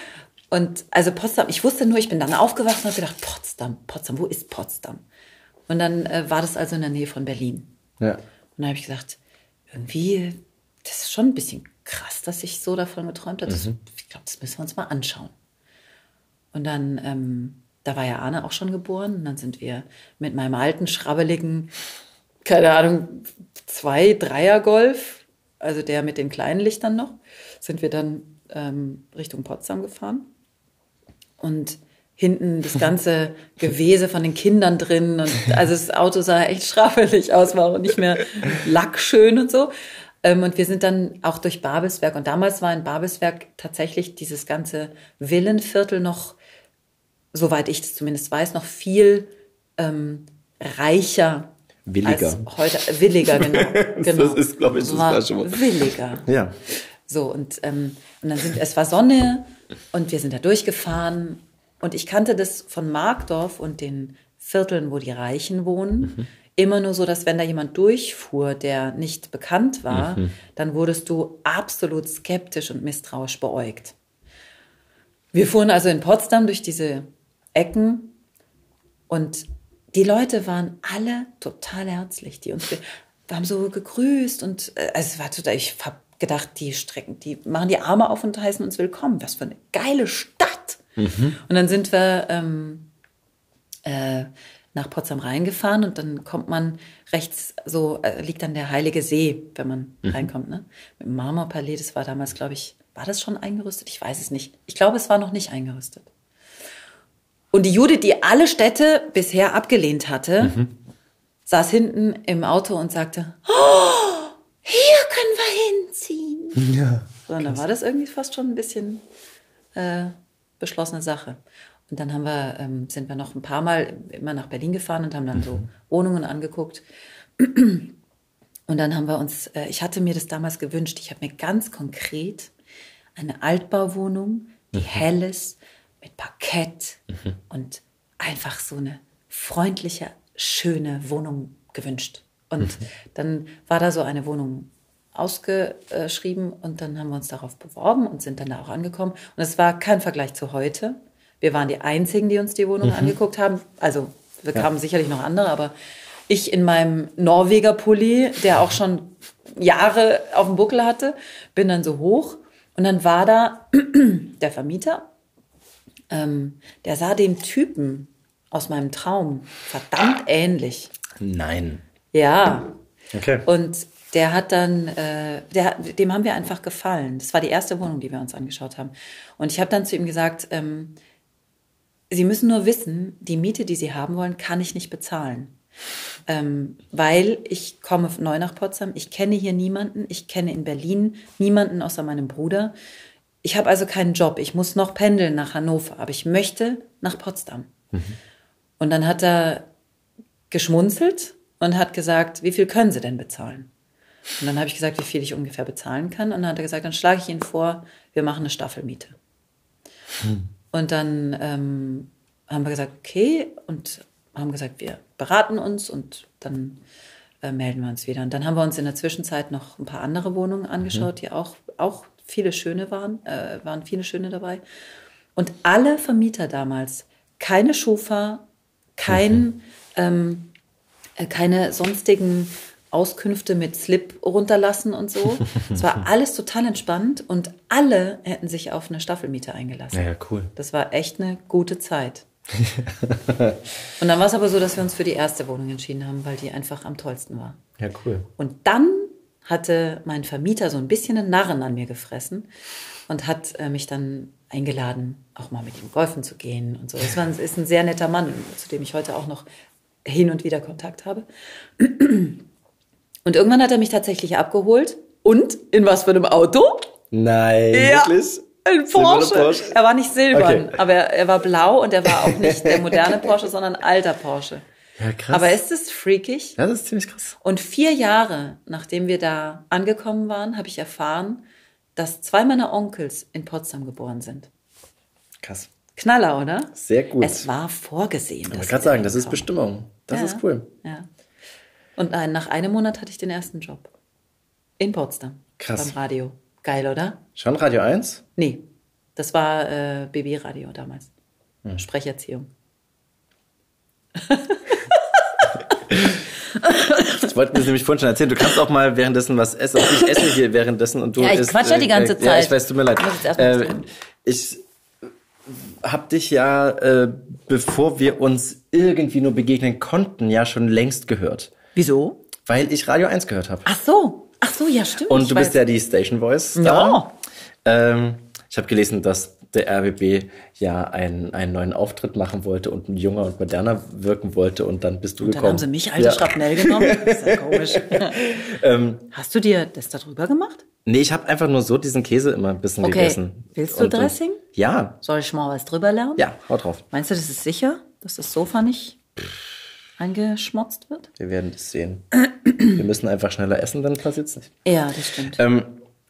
Speaker 3: Und also Potsdam, ich wusste nur, ich bin dann aufgewacht und habe gedacht, Potsdam, Potsdam, wo ist Potsdam? Und dann äh, war das also in der Nähe von Berlin. Ja. Und dann habe ich gesagt, irgendwie, das ist schon ein bisschen krass, dass ich so davon geträumt habe. Mhm. Ich glaube, das müssen wir uns mal anschauen. Und dann ähm, da war ja Arne auch schon geboren. Und dann sind wir mit meinem alten, schrabbeligen, keine Ahnung, zwei, Dreier Golf, also der mit den kleinen Lichtern noch, sind wir dann ähm, Richtung Potsdam gefahren. Und hinten das ganze Gewese von den Kindern drin. Und also das Auto sah echt schrabbelig aus, war auch nicht mehr lackschön und so. Ähm, und wir sind dann auch durch Babelsberg. Und damals war in Babelsberg tatsächlich dieses ganze Villenviertel noch soweit ich das zumindest weiß, noch viel ähm, reicher
Speaker 4: Williger.
Speaker 3: als heute. Äh, williger, genau. genau.
Speaker 4: Das ist, glaube ich, das war
Speaker 3: schon mal. Williger.
Speaker 4: Ja.
Speaker 3: So, und, ähm, und dann sind, es war Sonne und wir sind da durchgefahren. Und ich kannte das von Markdorf und den Vierteln, wo die Reichen wohnen, mhm. immer nur so, dass wenn da jemand durchfuhr, der nicht bekannt war, mhm. dann wurdest du absolut skeptisch und misstrauisch beäugt. Wir fuhren also in Potsdam durch diese Ecken und die Leute waren alle total herzlich, die uns, wir haben so gegrüßt und äh, also es war total, ich habe gedacht, die strecken, die machen die Arme auf und heißen uns willkommen. Was für eine geile Stadt! Mhm. Und dann sind wir ähm, äh, nach Potsdam reingefahren und dann kommt man rechts, so äh, liegt dann der Heilige See, wenn man mhm. reinkommt, ne? Mit dem Marmorpalais, das war damals, glaube ich, war das schon eingerüstet? Ich weiß es nicht. Ich glaube, es war noch nicht eingerüstet. Und die Judith, die alle Städte bisher abgelehnt hatte, mhm. saß hinten im Auto und sagte, oh, hier können wir hinziehen. Ja. So, und dann war das irgendwie fast schon ein bisschen äh, beschlossene Sache. Und dann haben wir, ähm, sind wir noch ein paar Mal immer nach Berlin gefahren und haben dann mhm. so Wohnungen angeguckt. Und dann haben wir uns, äh, ich hatte mir das damals gewünscht, ich habe mir ganz konkret eine Altbauwohnung, die mhm. hell ist, mit Parkett mhm. und einfach so eine freundliche, schöne Wohnung gewünscht. Und mhm. dann war da so eine Wohnung ausgeschrieben und dann haben wir uns darauf beworben und sind dann da auch angekommen. Und es war kein Vergleich zu heute. Wir waren die Einzigen, die uns die Wohnung mhm. angeguckt haben. Also wir kamen ja. sicherlich noch andere, aber ich in meinem Norweger Pulli, der auch schon Jahre auf dem Buckel hatte, bin dann so hoch und dann war da der Vermieter, ähm, der sah dem Typen aus meinem Traum verdammt ähnlich.
Speaker 4: Nein.
Speaker 3: Ja. Okay. Und der hat dann, äh, der, dem haben wir einfach gefallen. Das war die erste Wohnung, die wir uns angeschaut haben. Und ich habe dann zu ihm gesagt, ähm, Sie müssen nur wissen, die Miete, die Sie haben wollen, kann ich nicht bezahlen. Ähm, weil ich komme neu nach Potsdam, ich kenne hier niemanden, ich kenne in Berlin niemanden außer meinem Bruder. Ich habe also keinen Job, ich muss noch pendeln nach Hannover, aber ich möchte nach Potsdam. Mhm. Und dann hat er geschmunzelt und hat gesagt, wie viel können Sie denn bezahlen? Und dann habe ich gesagt, wie viel ich ungefähr bezahlen kann. Und dann hat er gesagt, dann schlage ich Ihnen vor, wir machen eine Staffelmiete. Mhm. Und dann ähm, haben wir gesagt, okay, und haben gesagt, wir beraten uns und dann äh, melden wir uns wieder. Und dann haben wir uns in der Zwischenzeit noch ein paar andere Wohnungen angeschaut, mhm. die auch, auch viele schöne waren, äh, waren viele schöne dabei. Und alle Vermieter damals, keine Schufa, kein, mhm. ähm, äh, keine sonstigen Auskünfte mit Slip runterlassen und so. Es war alles total entspannt und alle hätten sich auf eine Staffelmiete eingelassen.
Speaker 4: Ja, ja cool.
Speaker 3: Das war echt eine gute Zeit. und dann war es aber so, dass wir uns für die erste Wohnung entschieden haben, weil die einfach am tollsten war.
Speaker 4: Ja, cool.
Speaker 3: Und dann hatte mein Vermieter so ein bisschen einen Narren an mir gefressen und hat äh, mich dann eingeladen, auch mal mit ihm golfen zu gehen und so. Das war, ist ein sehr netter Mann, zu dem ich heute auch noch hin und wieder Kontakt habe. Und irgendwann hat er mich tatsächlich abgeholt. Und in was für einem Auto?
Speaker 4: Nein, ja. wirklich?
Speaker 3: Ein Porsche. Porsche. Er war nicht silbern, okay. aber er, er, war blau und er war auch nicht der moderne Porsche, sondern alter Porsche.
Speaker 4: Ja, krass.
Speaker 3: Aber ist es freakig?
Speaker 4: Ja, das ist ziemlich krass.
Speaker 3: Und vier Jahre, nachdem wir da angekommen waren, habe ich erfahren, dass zwei meiner Onkels in Potsdam geboren sind.
Speaker 4: Krass.
Speaker 3: Knaller, oder?
Speaker 4: Sehr gut.
Speaker 3: Es war vorgesehen.
Speaker 4: Ich kann sagen, das ist Bestimmung. Das ja, ist cool.
Speaker 3: Ja. Und nach einem Monat hatte ich den ersten Job. In Potsdam.
Speaker 4: Krass.
Speaker 3: Beim Radio. Geil, oder?
Speaker 4: Schon Radio 1?
Speaker 3: Nee, das war äh, BB-Radio damals. Hm. Sprecherziehung.
Speaker 4: Ich wollte mir nämlich vorhin schon erzählen, du kannst auch mal währenddessen was essen. Und ich esse hier währenddessen und du
Speaker 3: Ja, ich isst, quatsch ja die ganze äh, Zeit. Ja,
Speaker 4: ich weiß, tut mir leid. Äh, ich hab dich ja, äh, bevor wir uns irgendwie nur begegnen konnten, ja schon längst gehört.
Speaker 3: Wieso?
Speaker 4: Weil ich Radio 1 gehört habe.
Speaker 3: Ach so. Ach so, ja, stimmt.
Speaker 4: Und du bist ja die Station Voice.
Speaker 3: Ja.
Speaker 4: Ähm, ich habe gelesen, dass der RBB ja einen, einen neuen Auftritt machen wollte und ein junger und moderner wirken wollte und dann bist du und gekommen. Dann
Speaker 3: haben sie mich alte ja. Schrapnell genommen. Das ist ja komisch. ähm, Hast du dir das da drüber gemacht?
Speaker 4: Nee, ich habe einfach nur so diesen Käse immer ein bisschen okay. gegessen.
Speaker 3: Willst du und, Dressing?
Speaker 4: Ja.
Speaker 3: Soll ich mal was drüber lernen?
Speaker 4: Ja, haut drauf.
Speaker 3: Meinst du, das ist sicher, dass das Sofa nicht eingeschmotzt wird?
Speaker 4: Wir werden das sehen. Wir müssen einfach schneller essen, dann passiert es nicht.
Speaker 3: Ja, das stimmt.
Speaker 4: Ähm,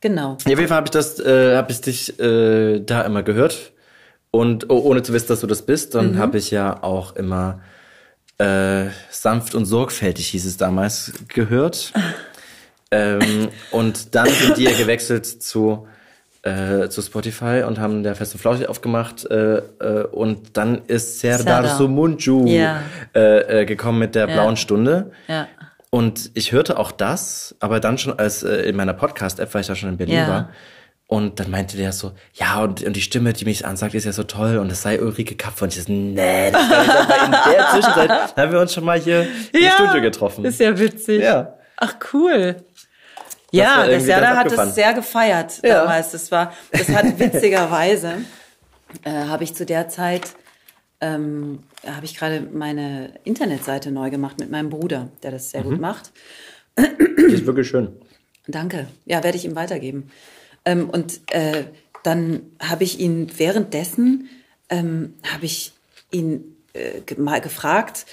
Speaker 3: genau.
Speaker 4: Ja, auf jeden Fall habe ich das, äh, habe ich dich äh, da immer gehört. Und oh, ohne zu wissen, dass du das bist, dann mhm. habe ich ja auch immer äh, sanft und sorgfältig hieß es damals gehört. ähm, und dann sind die ja gewechselt zu äh, zu Spotify und haben der Fest und Flauschig aufgemacht äh, äh, und dann ist Serdar Sumunju ja. äh, äh, gekommen mit der blauen Stunde.
Speaker 3: Ja.
Speaker 4: Und ich hörte auch das, aber dann schon als äh, in meiner Podcast-App, weil ich ja schon in Berlin ja. war. Und dann meinte der so, ja, und, und die Stimme, die mich ansagt, ist ja so toll und das sei Ulrike Kapfer. Und ich so, nee, das in der Zwischenzeit haben wir uns schon mal hier ja, im Studio getroffen.
Speaker 3: Ist ja witzig.
Speaker 4: Ja.
Speaker 3: Ach, cool. Ja, der Serda hat es sehr gefeiert ja. damals. Das war, das hat witzigerweise, äh, habe ich zu der Zeit, ähm, habe ich gerade meine Internetseite neu gemacht mit meinem Bruder, der das sehr mhm. gut macht.
Speaker 4: Die ist wirklich schön.
Speaker 3: Danke. Ja, werde ich ihm weitergeben. Ähm, und äh, dann habe ich ihn währenddessen, ähm, habe ich ihn äh, mal gefragt,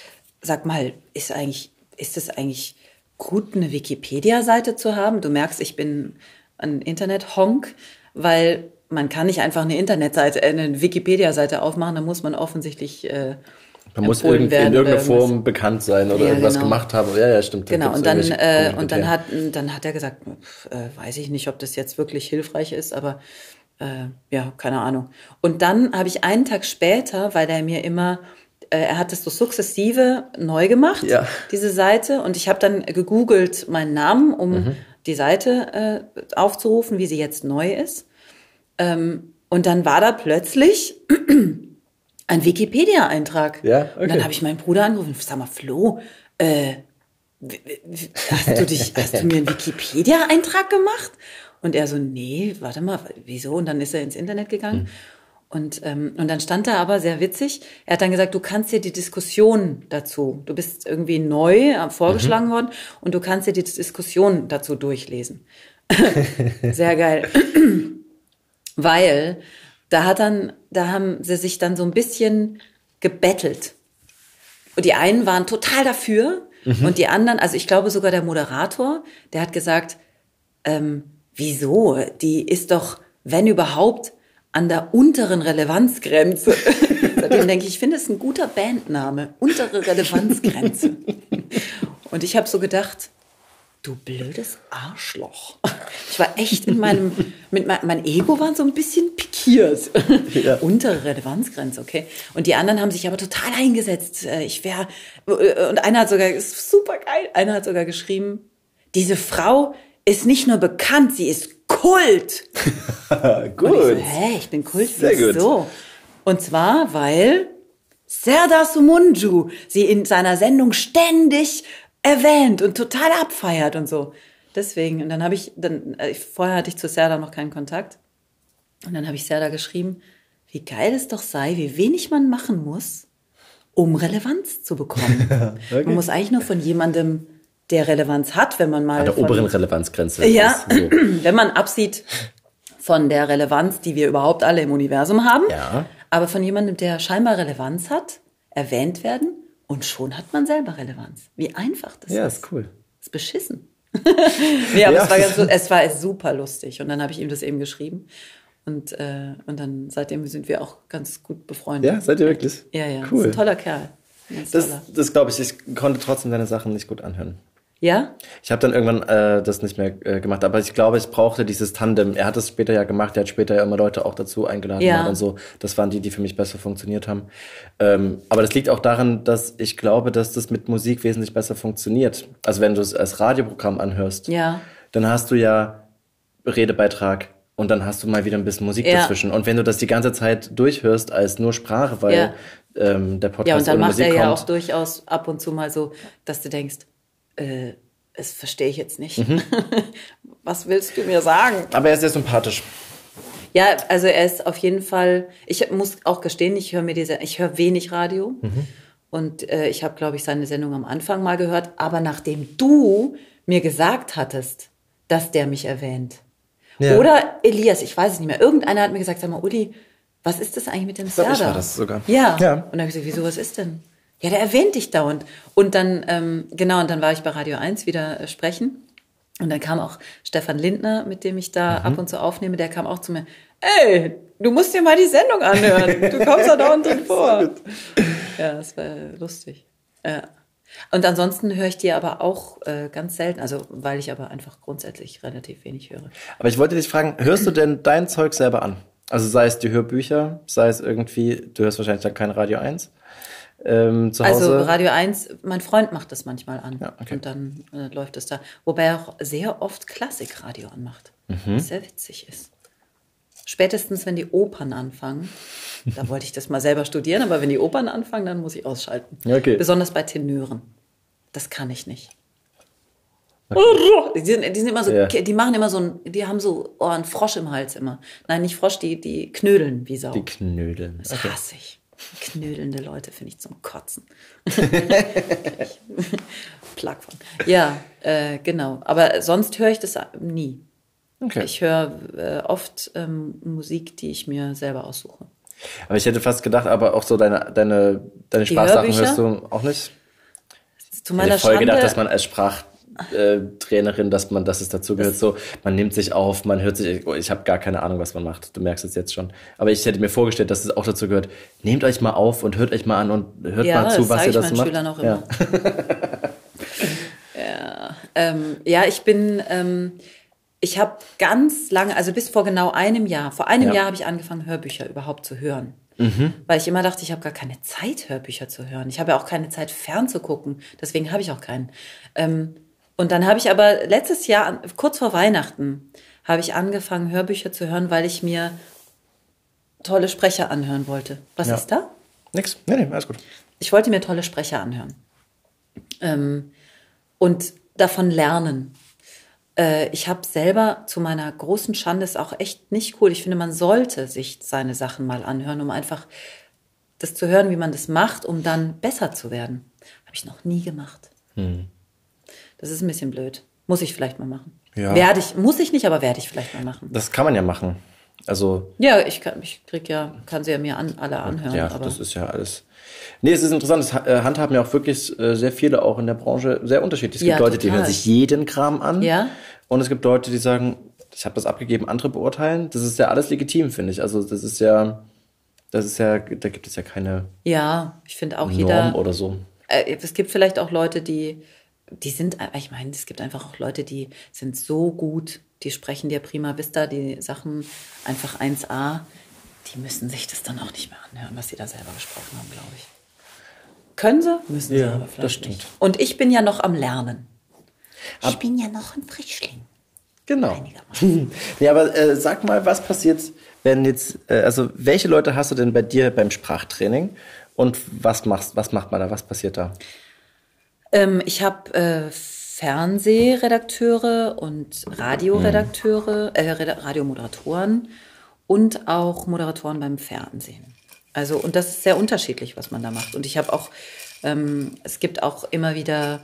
Speaker 3: sag mal, ist eigentlich, ist es eigentlich gut, eine Wikipedia-Seite zu haben? Du merkst, ich bin ein Internet-Honk, weil man kann nicht einfach eine Internetseite, äh, eine Wikipedia-Seite aufmachen, da muss man offensichtlich äh,
Speaker 4: man muss irgendwie in irgendeiner Form bekannt sein oder ja, irgendwas genau. gemacht haben. Ja, ja, stimmt.
Speaker 3: Genau, und dann, äh, und dann hat, dann hat er gesagt, äh, weiß ich nicht, ob das jetzt wirklich hilfreich ist, aber äh, ja, keine Ahnung. Und dann habe ich einen Tag später, weil er mir immer, äh, er hat es so sukzessive neu gemacht, ja. diese Seite, und ich habe dann gegoogelt meinen Namen, um mhm. die Seite äh, aufzurufen, wie sie jetzt neu ist. Ähm, und dann war da plötzlich ein Wikipedia-Eintrag. Ja, okay. Und dann habe ich meinen Bruder angerufen, sag mal, Flo, äh, hast du dich, hast du mir einen Wikipedia-Eintrag gemacht? Und er so, nee, warte mal, wieso? Und dann ist er ins Internet gegangen. Hm. Und, ähm, und dann stand da aber sehr witzig, er hat dann gesagt, du kannst dir die Diskussion dazu, du bist irgendwie neu äh, vorgeschlagen mhm. worden und du kannst dir die Diskussion dazu durchlesen. sehr geil. Weil da hat dann, da haben sie sich dann so ein bisschen gebettelt. Und die einen waren total dafür mhm. und die anderen, also ich glaube sogar der Moderator, der hat gesagt, ähm, wieso? Die ist doch, wenn überhaupt, an der unteren Relevanzgrenze. Seitdem denke ich, ich finde es ein guter Bandname, untere Relevanzgrenze. Und ich habe so gedacht, du blödes Arschloch. Ich war echt in meinem, mit mein, mein Ego war so ein bisschen pikiert. Ja. Untere Relevanzgrenze, okay. Und die anderen haben sich aber total eingesetzt. Äh, ich wäre, äh, und einer hat sogar, ist super geil, einer hat sogar geschrieben, diese Frau ist nicht nur bekannt, sie ist Kult. gut. Und ich so, hä, ich bin Kult, Sehr gut. so. Und zwar, weil Serdar Sumunju sie in seiner Sendung ständig erwähnt und total abfeiert und so. Deswegen, und dann habe ich, dann, äh, vorher hatte ich zu Serda noch keinen Kontakt. Und dann habe ich Serda geschrieben, wie geil es doch sei, wie wenig man machen muss, um Relevanz zu bekommen. okay. Man muss eigentlich nur von jemandem, der Relevanz hat, wenn man mal.
Speaker 4: An der
Speaker 3: von,
Speaker 4: oberen Relevanzgrenze.
Speaker 3: Ja, so. wenn man absieht von der Relevanz, die wir überhaupt alle im Universum haben. Ja. Aber von jemandem, der scheinbar Relevanz hat, erwähnt werden und schon hat man selber Relevanz. Wie einfach das
Speaker 4: ja,
Speaker 3: ist.
Speaker 4: Ja, ist cool.
Speaker 3: Ist beschissen. nee, aber ja. es, war ganz, es war super lustig. Und dann habe ich ihm das eben geschrieben. Und, äh, und dann seitdem sind wir auch ganz gut befreundet.
Speaker 4: Ja, seid ihr wirklich?
Speaker 3: Ja, ja. Cool. Ist ein toller Kerl.
Speaker 4: Das, das glaube ich, ich konnte trotzdem deine Sachen nicht gut anhören.
Speaker 3: Ja?
Speaker 4: Ich habe dann irgendwann äh, das nicht mehr äh, gemacht, aber ich glaube, ich brauchte dieses Tandem. Er hat es später ja gemacht, er hat später ja immer Leute auch dazu eingeladen ja. und so. Das waren die, die für mich besser funktioniert haben. Ähm, aber das liegt auch daran, dass ich glaube, dass das mit Musik wesentlich besser funktioniert. Also wenn du es als Radioprogramm anhörst, ja. dann hast du ja Redebeitrag und dann hast du mal wieder ein bisschen Musik ja. dazwischen. Und wenn du das die ganze Zeit durchhörst als nur Sprache, weil ja. ähm, der Podcast Ja,
Speaker 3: und dann macht
Speaker 4: Musik
Speaker 3: er ja
Speaker 4: kommt,
Speaker 3: auch durchaus ab und zu mal so, dass du denkst, äh, das verstehe ich jetzt nicht. Mhm. Was willst du mir sagen?
Speaker 4: Aber er ist sehr sympathisch.
Speaker 3: Ja, also er ist auf jeden Fall, ich muss auch gestehen, ich höre mir diese, ich höre wenig Radio. Mhm. Und äh, ich habe, glaube ich, seine Sendung am Anfang mal gehört. Aber nachdem du mir gesagt hattest, dass der mich erwähnt. Ja. Oder Elias, ich weiß es nicht mehr. Irgendeiner hat mir gesagt, sag mal, Uli, was ist das eigentlich mit dem Serda? Ich
Speaker 4: war das sogar.
Speaker 3: Ja. ja. Und dann habe ich gesagt, wieso, was ist denn? Ja, der erwähnt dich dauernd. Und dann, ähm, genau, und dann war ich bei Radio 1 wieder äh, sprechen. Und dann kam auch Stefan Lindner, mit dem ich da mhm. ab und zu aufnehme, der kam auch zu mir, ey, du musst dir mal die Sendung anhören. Du kommst da dauernd drin vor. ja, das war lustig. Ja. Und ansonsten höre ich dir aber auch äh, ganz selten, also weil ich aber einfach grundsätzlich relativ wenig höre.
Speaker 4: Aber ich wollte dich fragen, hörst du denn dein Zeug selber an? Also sei es die Hörbücher, sei es irgendwie, du hörst wahrscheinlich dann kein Radio 1, ähm, zu
Speaker 3: also Hause? Also Radio 1, mein Freund macht das manchmal an ja, okay. und dann äh, läuft es da. Wobei er auch sehr oft Klassikradio anmacht, mhm. was sehr witzig ist. Spätestens, wenn die Opern anfangen, da wollte ich das mal selber studieren, aber wenn die Opern anfangen, dann muss ich ausschalten. Okay. Besonders bei Tenören. Das kann ich nicht. Okay. Die, sind, die sind immer so, ja. die machen immer so ein, die haben so oh, einen Frosch im Hals immer. Nein, nicht Frosch, die, die knödeln wie Sau.
Speaker 4: Die knödeln.
Speaker 3: Das okay. hasse ich. Knödelnde Leute finde ich zum Kotzen. Plug von. Ja, äh, genau. Aber sonst höre ich das nie. Okay. Ich höre äh, oft ähm, Musik, die ich mir selber aussuche.
Speaker 4: Aber ich hätte fast gedacht, aber auch so deine, deine, deine Spaßsachen hörst du auch nicht? Zu meiner ich hätte voll Schande, gedacht, dass man als Sprachtrainerin, dass man, dass es dazu gehört, so, man nimmt sich auf, man hört sich, oh, ich habe gar keine Ahnung, was man macht. Du merkst es jetzt schon. Aber ich hätte mir vorgestellt, dass es auch dazu gehört, nehmt euch mal auf und hört euch mal an und hört ja, mal zu, was ihr das macht. Schülern auch immer.
Speaker 3: Ja, ja. Ähm, ja ich bin, ähm, ich habe ganz lange, also bis vor genau einem Jahr, vor einem ja. Jahr habe ich angefangen, Hörbücher überhaupt zu hören. Mhm. Weil ich immer dachte, ich habe gar keine Zeit, Hörbücher zu hören. Ich habe ja auch keine Zeit, fernzugucken. Deswegen habe ich auch keinen. Ähm, und dann habe ich aber letztes Jahr, kurz vor Weihnachten, habe ich angefangen, Hörbücher zu hören, weil ich mir tolle Sprecher anhören wollte. Was ja. ist da?
Speaker 4: Nix. Nee, nee, alles gut.
Speaker 3: Ich wollte mir tolle Sprecher anhören. Ähm, und davon lernen. Äh, ich habe selber zu meiner großen Schande ist auch echt nicht cool. Ich finde, man sollte sich seine Sachen mal anhören, um einfach das zu hören, wie man das macht, um dann besser zu werden. Habe ich noch nie gemacht. Hm. Das ist ein bisschen blöd. Muss ich vielleicht mal machen. Ja. Werde ich, muss ich nicht, aber werde ich vielleicht mal machen.
Speaker 4: Das kann man ja machen. Also.
Speaker 3: Ja, ich kann, ich krieg ja, kann sie ja mir an, alle anhören.
Speaker 4: Ja, das ist ja alles. Nee, es ist interessant. Das äh, handhaben ja auch wirklich äh, sehr viele auch in der Branche sehr unterschiedlich. Es gibt ja, Leute, total. die hören sich jeden Kram an. Ja. Und es gibt Leute, die sagen, ich habe das abgegeben, andere beurteilen. Das ist ja alles legitim, finde ich. Also das ist ja, das ist ja, da gibt es ja keine.
Speaker 3: Ja, ich finde auch Norm jeder. oder so. Äh, es gibt vielleicht auch Leute, die, die sind, ich meine, es gibt einfach auch Leute, die sind so gut, die sprechen dir prima vista, die Sachen einfach 1a. Die müssen sich das dann auch nicht mehr anhören, was sie da selber gesprochen haben, glaube ich. Können sie, müssen ja, sie aber vielleicht das stimmt. nicht. Und ich bin ja noch am Lernen. Ich bin ja noch ein Frischling.
Speaker 4: Genau. ja, aber äh, sag mal, was passiert, wenn jetzt, äh, also welche Leute hast du denn bei dir beim Sprachtraining und was machst, was macht man da, was passiert da?
Speaker 3: Ähm, ich habe äh, Fernsehredakteure und Radioredakteure, hm. äh, Radiomoderatoren und auch Moderatoren beim Fernsehen. Also, und das ist sehr unterschiedlich, was man da macht. Und ich habe auch, ähm, es gibt auch immer wieder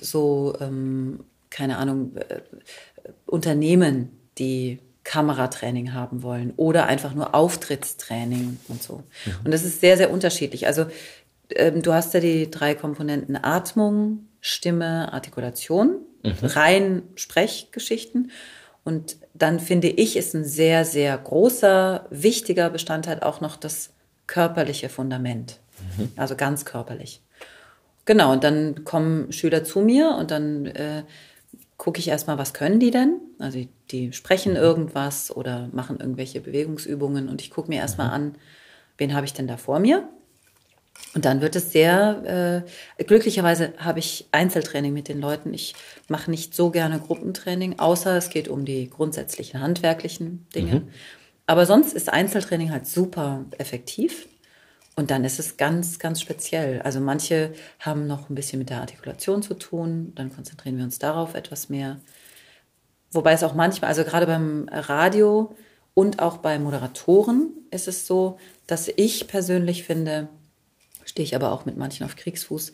Speaker 3: so, ähm, keine Ahnung, äh, Unternehmen, die Kameratraining haben wollen oder einfach nur Auftrittstraining und so. Mhm. Und das ist sehr, sehr unterschiedlich. Also ähm, du hast ja die drei Komponenten Atmung, Stimme, Artikulation, mhm. rein Sprechgeschichten. Und dann finde ich, ist ein sehr, sehr großer, wichtiger Bestandteil auch noch das körperliche Fundament. Mhm. Also ganz körperlich. Genau, und dann kommen Schüler zu mir und dann äh, gucke ich erstmal, was können die denn? Also die sprechen mhm. irgendwas oder machen irgendwelche Bewegungsübungen und ich gucke mir erstmal mhm. an, wen habe ich denn da vor mir? Und dann wird es sehr, äh, glücklicherweise habe ich Einzeltraining mit den Leuten. Ich mache nicht so gerne Gruppentraining, außer es geht um die grundsätzlichen handwerklichen Dinge. Mhm. Aber sonst ist Einzeltraining halt super effektiv. Und dann ist es ganz, ganz speziell. Also manche haben noch ein bisschen mit der Artikulation zu tun. Dann konzentrieren wir uns darauf etwas mehr. Wobei es auch manchmal, also gerade beim Radio und auch bei Moderatoren ist es so, dass ich persönlich finde, stehe ich aber auch mit manchen auf Kriegsfuß,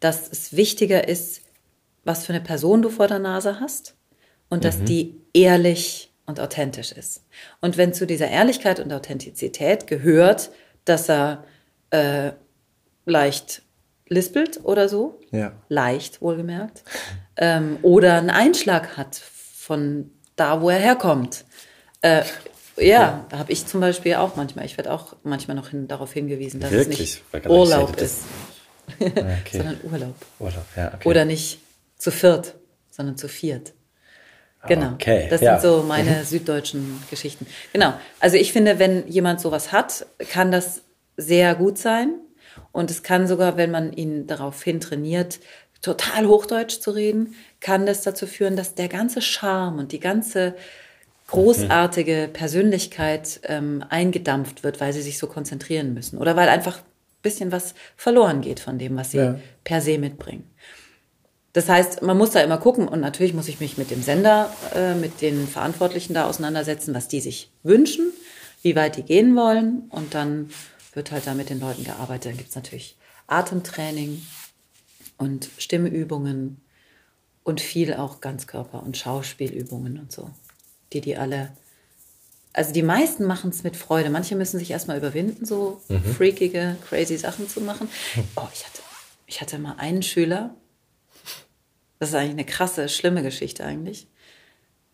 Speaker 3: dass es wichtiger ist, was für eine Person du vor der Nase hast und mhm. dass die ehrlich und authentisch ist. Und wenn zu dieser Ehrlichkeit und Authentizität gehört, dass er äh, leicht lispelt oder so, ja. leicht wohlgemerkt, ähm, oder einen Einschlag hat von da, wo er herkommt. Äh, ja, ja. habe ich zum Beispiel auch manchmal. Ich werde auch manchmal noch hin, darauf hingewiesen, dass Wirklich? es nicht Urlaub ist, okay. sondern Urlaub. Urlaub ja, okay. Oder nicht zu viert, sondern zu viert. Genau. Okay, das ja. sind so meine süddeutschen Geschichten. Genau. Also ich finde, wenn jemand sowas hat, kann das sehr gut sein. Und es kann sogar, wenn man ihn darauf hin trainiert, total Hochdeutsch zu reden, kann das dazu führen, dass der ganze Charme und die ganze großartige Persönlichkeit ähm, eingedampft wird, weil sie sich so konzentrieren müssen oder weil einfach ein bisschen was verloren geht von dem, was sie ja. per se mitbringen. Das heißt, man muss da immer gucken und natürlich muss ich mich mit dem Sender, äh, mit den Verantwortlichen da auseinandersetzen, was die sich wünschen, wie weit die gehen wollen und dann wird halt da mit den Leuten gearbeitet. Dann gibt es natürlich Atemtraining und Stimmübungen und viel auch Ganzkörper- und Schauspielübungen und so. Die die alle. Also die meisten machen es mit Freude. Manche müssen sich erstmal überwinden, so mhm. freakige, crazy Sachen zu machen. Oh, ich hatte, ich hatte mal einen Schüler, das ist eigentlich eine krasse, schlimme Geschichte eigentlich.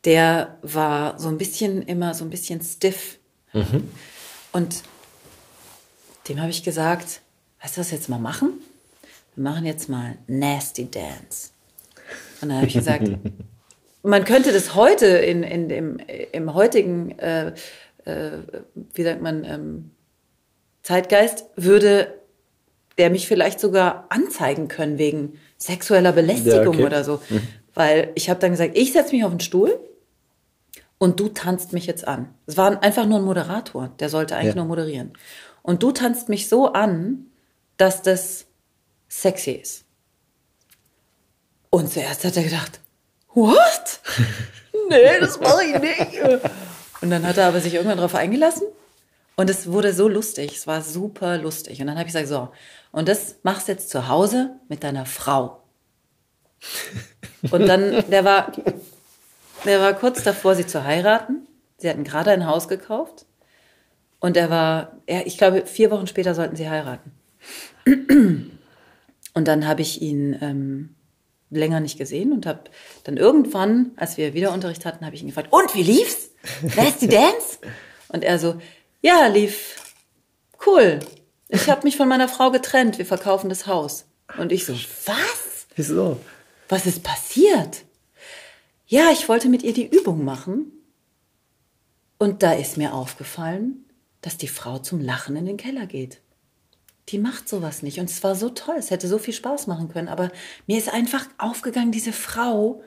Speaker 3: Der war so ein bisschen immer so ein bisschen stiff. Mhm. Und dem habe ich gesagt, weißt du, was wir jetzt mal machen? Wir machen jetzt mal Nasty Dance. Und dann habe ich gesagt, man könnte das heute in, in dem, im heutigen, äh, äh, wie sagt man, ähm, Zeitgeist, würde der mich vielleicht sogar anzeigen können wegen sexueller Belästigung ja, okay. oder so. Mhm. Weil ich habe dann gesagt, ich setze mich auf den Stuhl und du tanzt mich jetzt an. Es war einfach nur ein Moderator, der sollte eigentlich ja. nur moderieren. Und du tanzt mich so an, dass das sexy ist. Und zuerst hat er gedacht, what? nee, das mache ich nicht. Und dann hat er aber sich irgendwann darauf eingelassen und es wurde so lustig, es war super lustig. Und dann habe ich gesagt, so, und das machst du jetzt zu Hause mit deiner Frau. Und dann, der war, der war kurz davor, sie zu heiraten. Sie hatten gerade ein Haus gekauft. Und er war, ja, ich glaube, vier Wochen später sollten sie heiraten. Und dann habe ich ihn ähm, länger nicht gesehen und habe dann irgendwann, als wir wieder Unterricht hatten, habe ich ihn gefragt, und wie lief's? Wer ist die Dance? Und er so, ja, lief cool. Ich habe mich von meiner Frau getrennt. Wir verkaufen das Haus. Und ich so, was?
Speaker 4: Wieso?
Speaker 3: Was ist passiert? Ja, ich wollte mit ihr die Übung machen. Und da ist mir aufgefallen, dass die Frau zum Lachen in den Keller geht. Die macht sowas nicht. Und es war so toll. Es hätte so viel Spaß machen können. Aber mir ist einfach aufgegangen, diese Frau,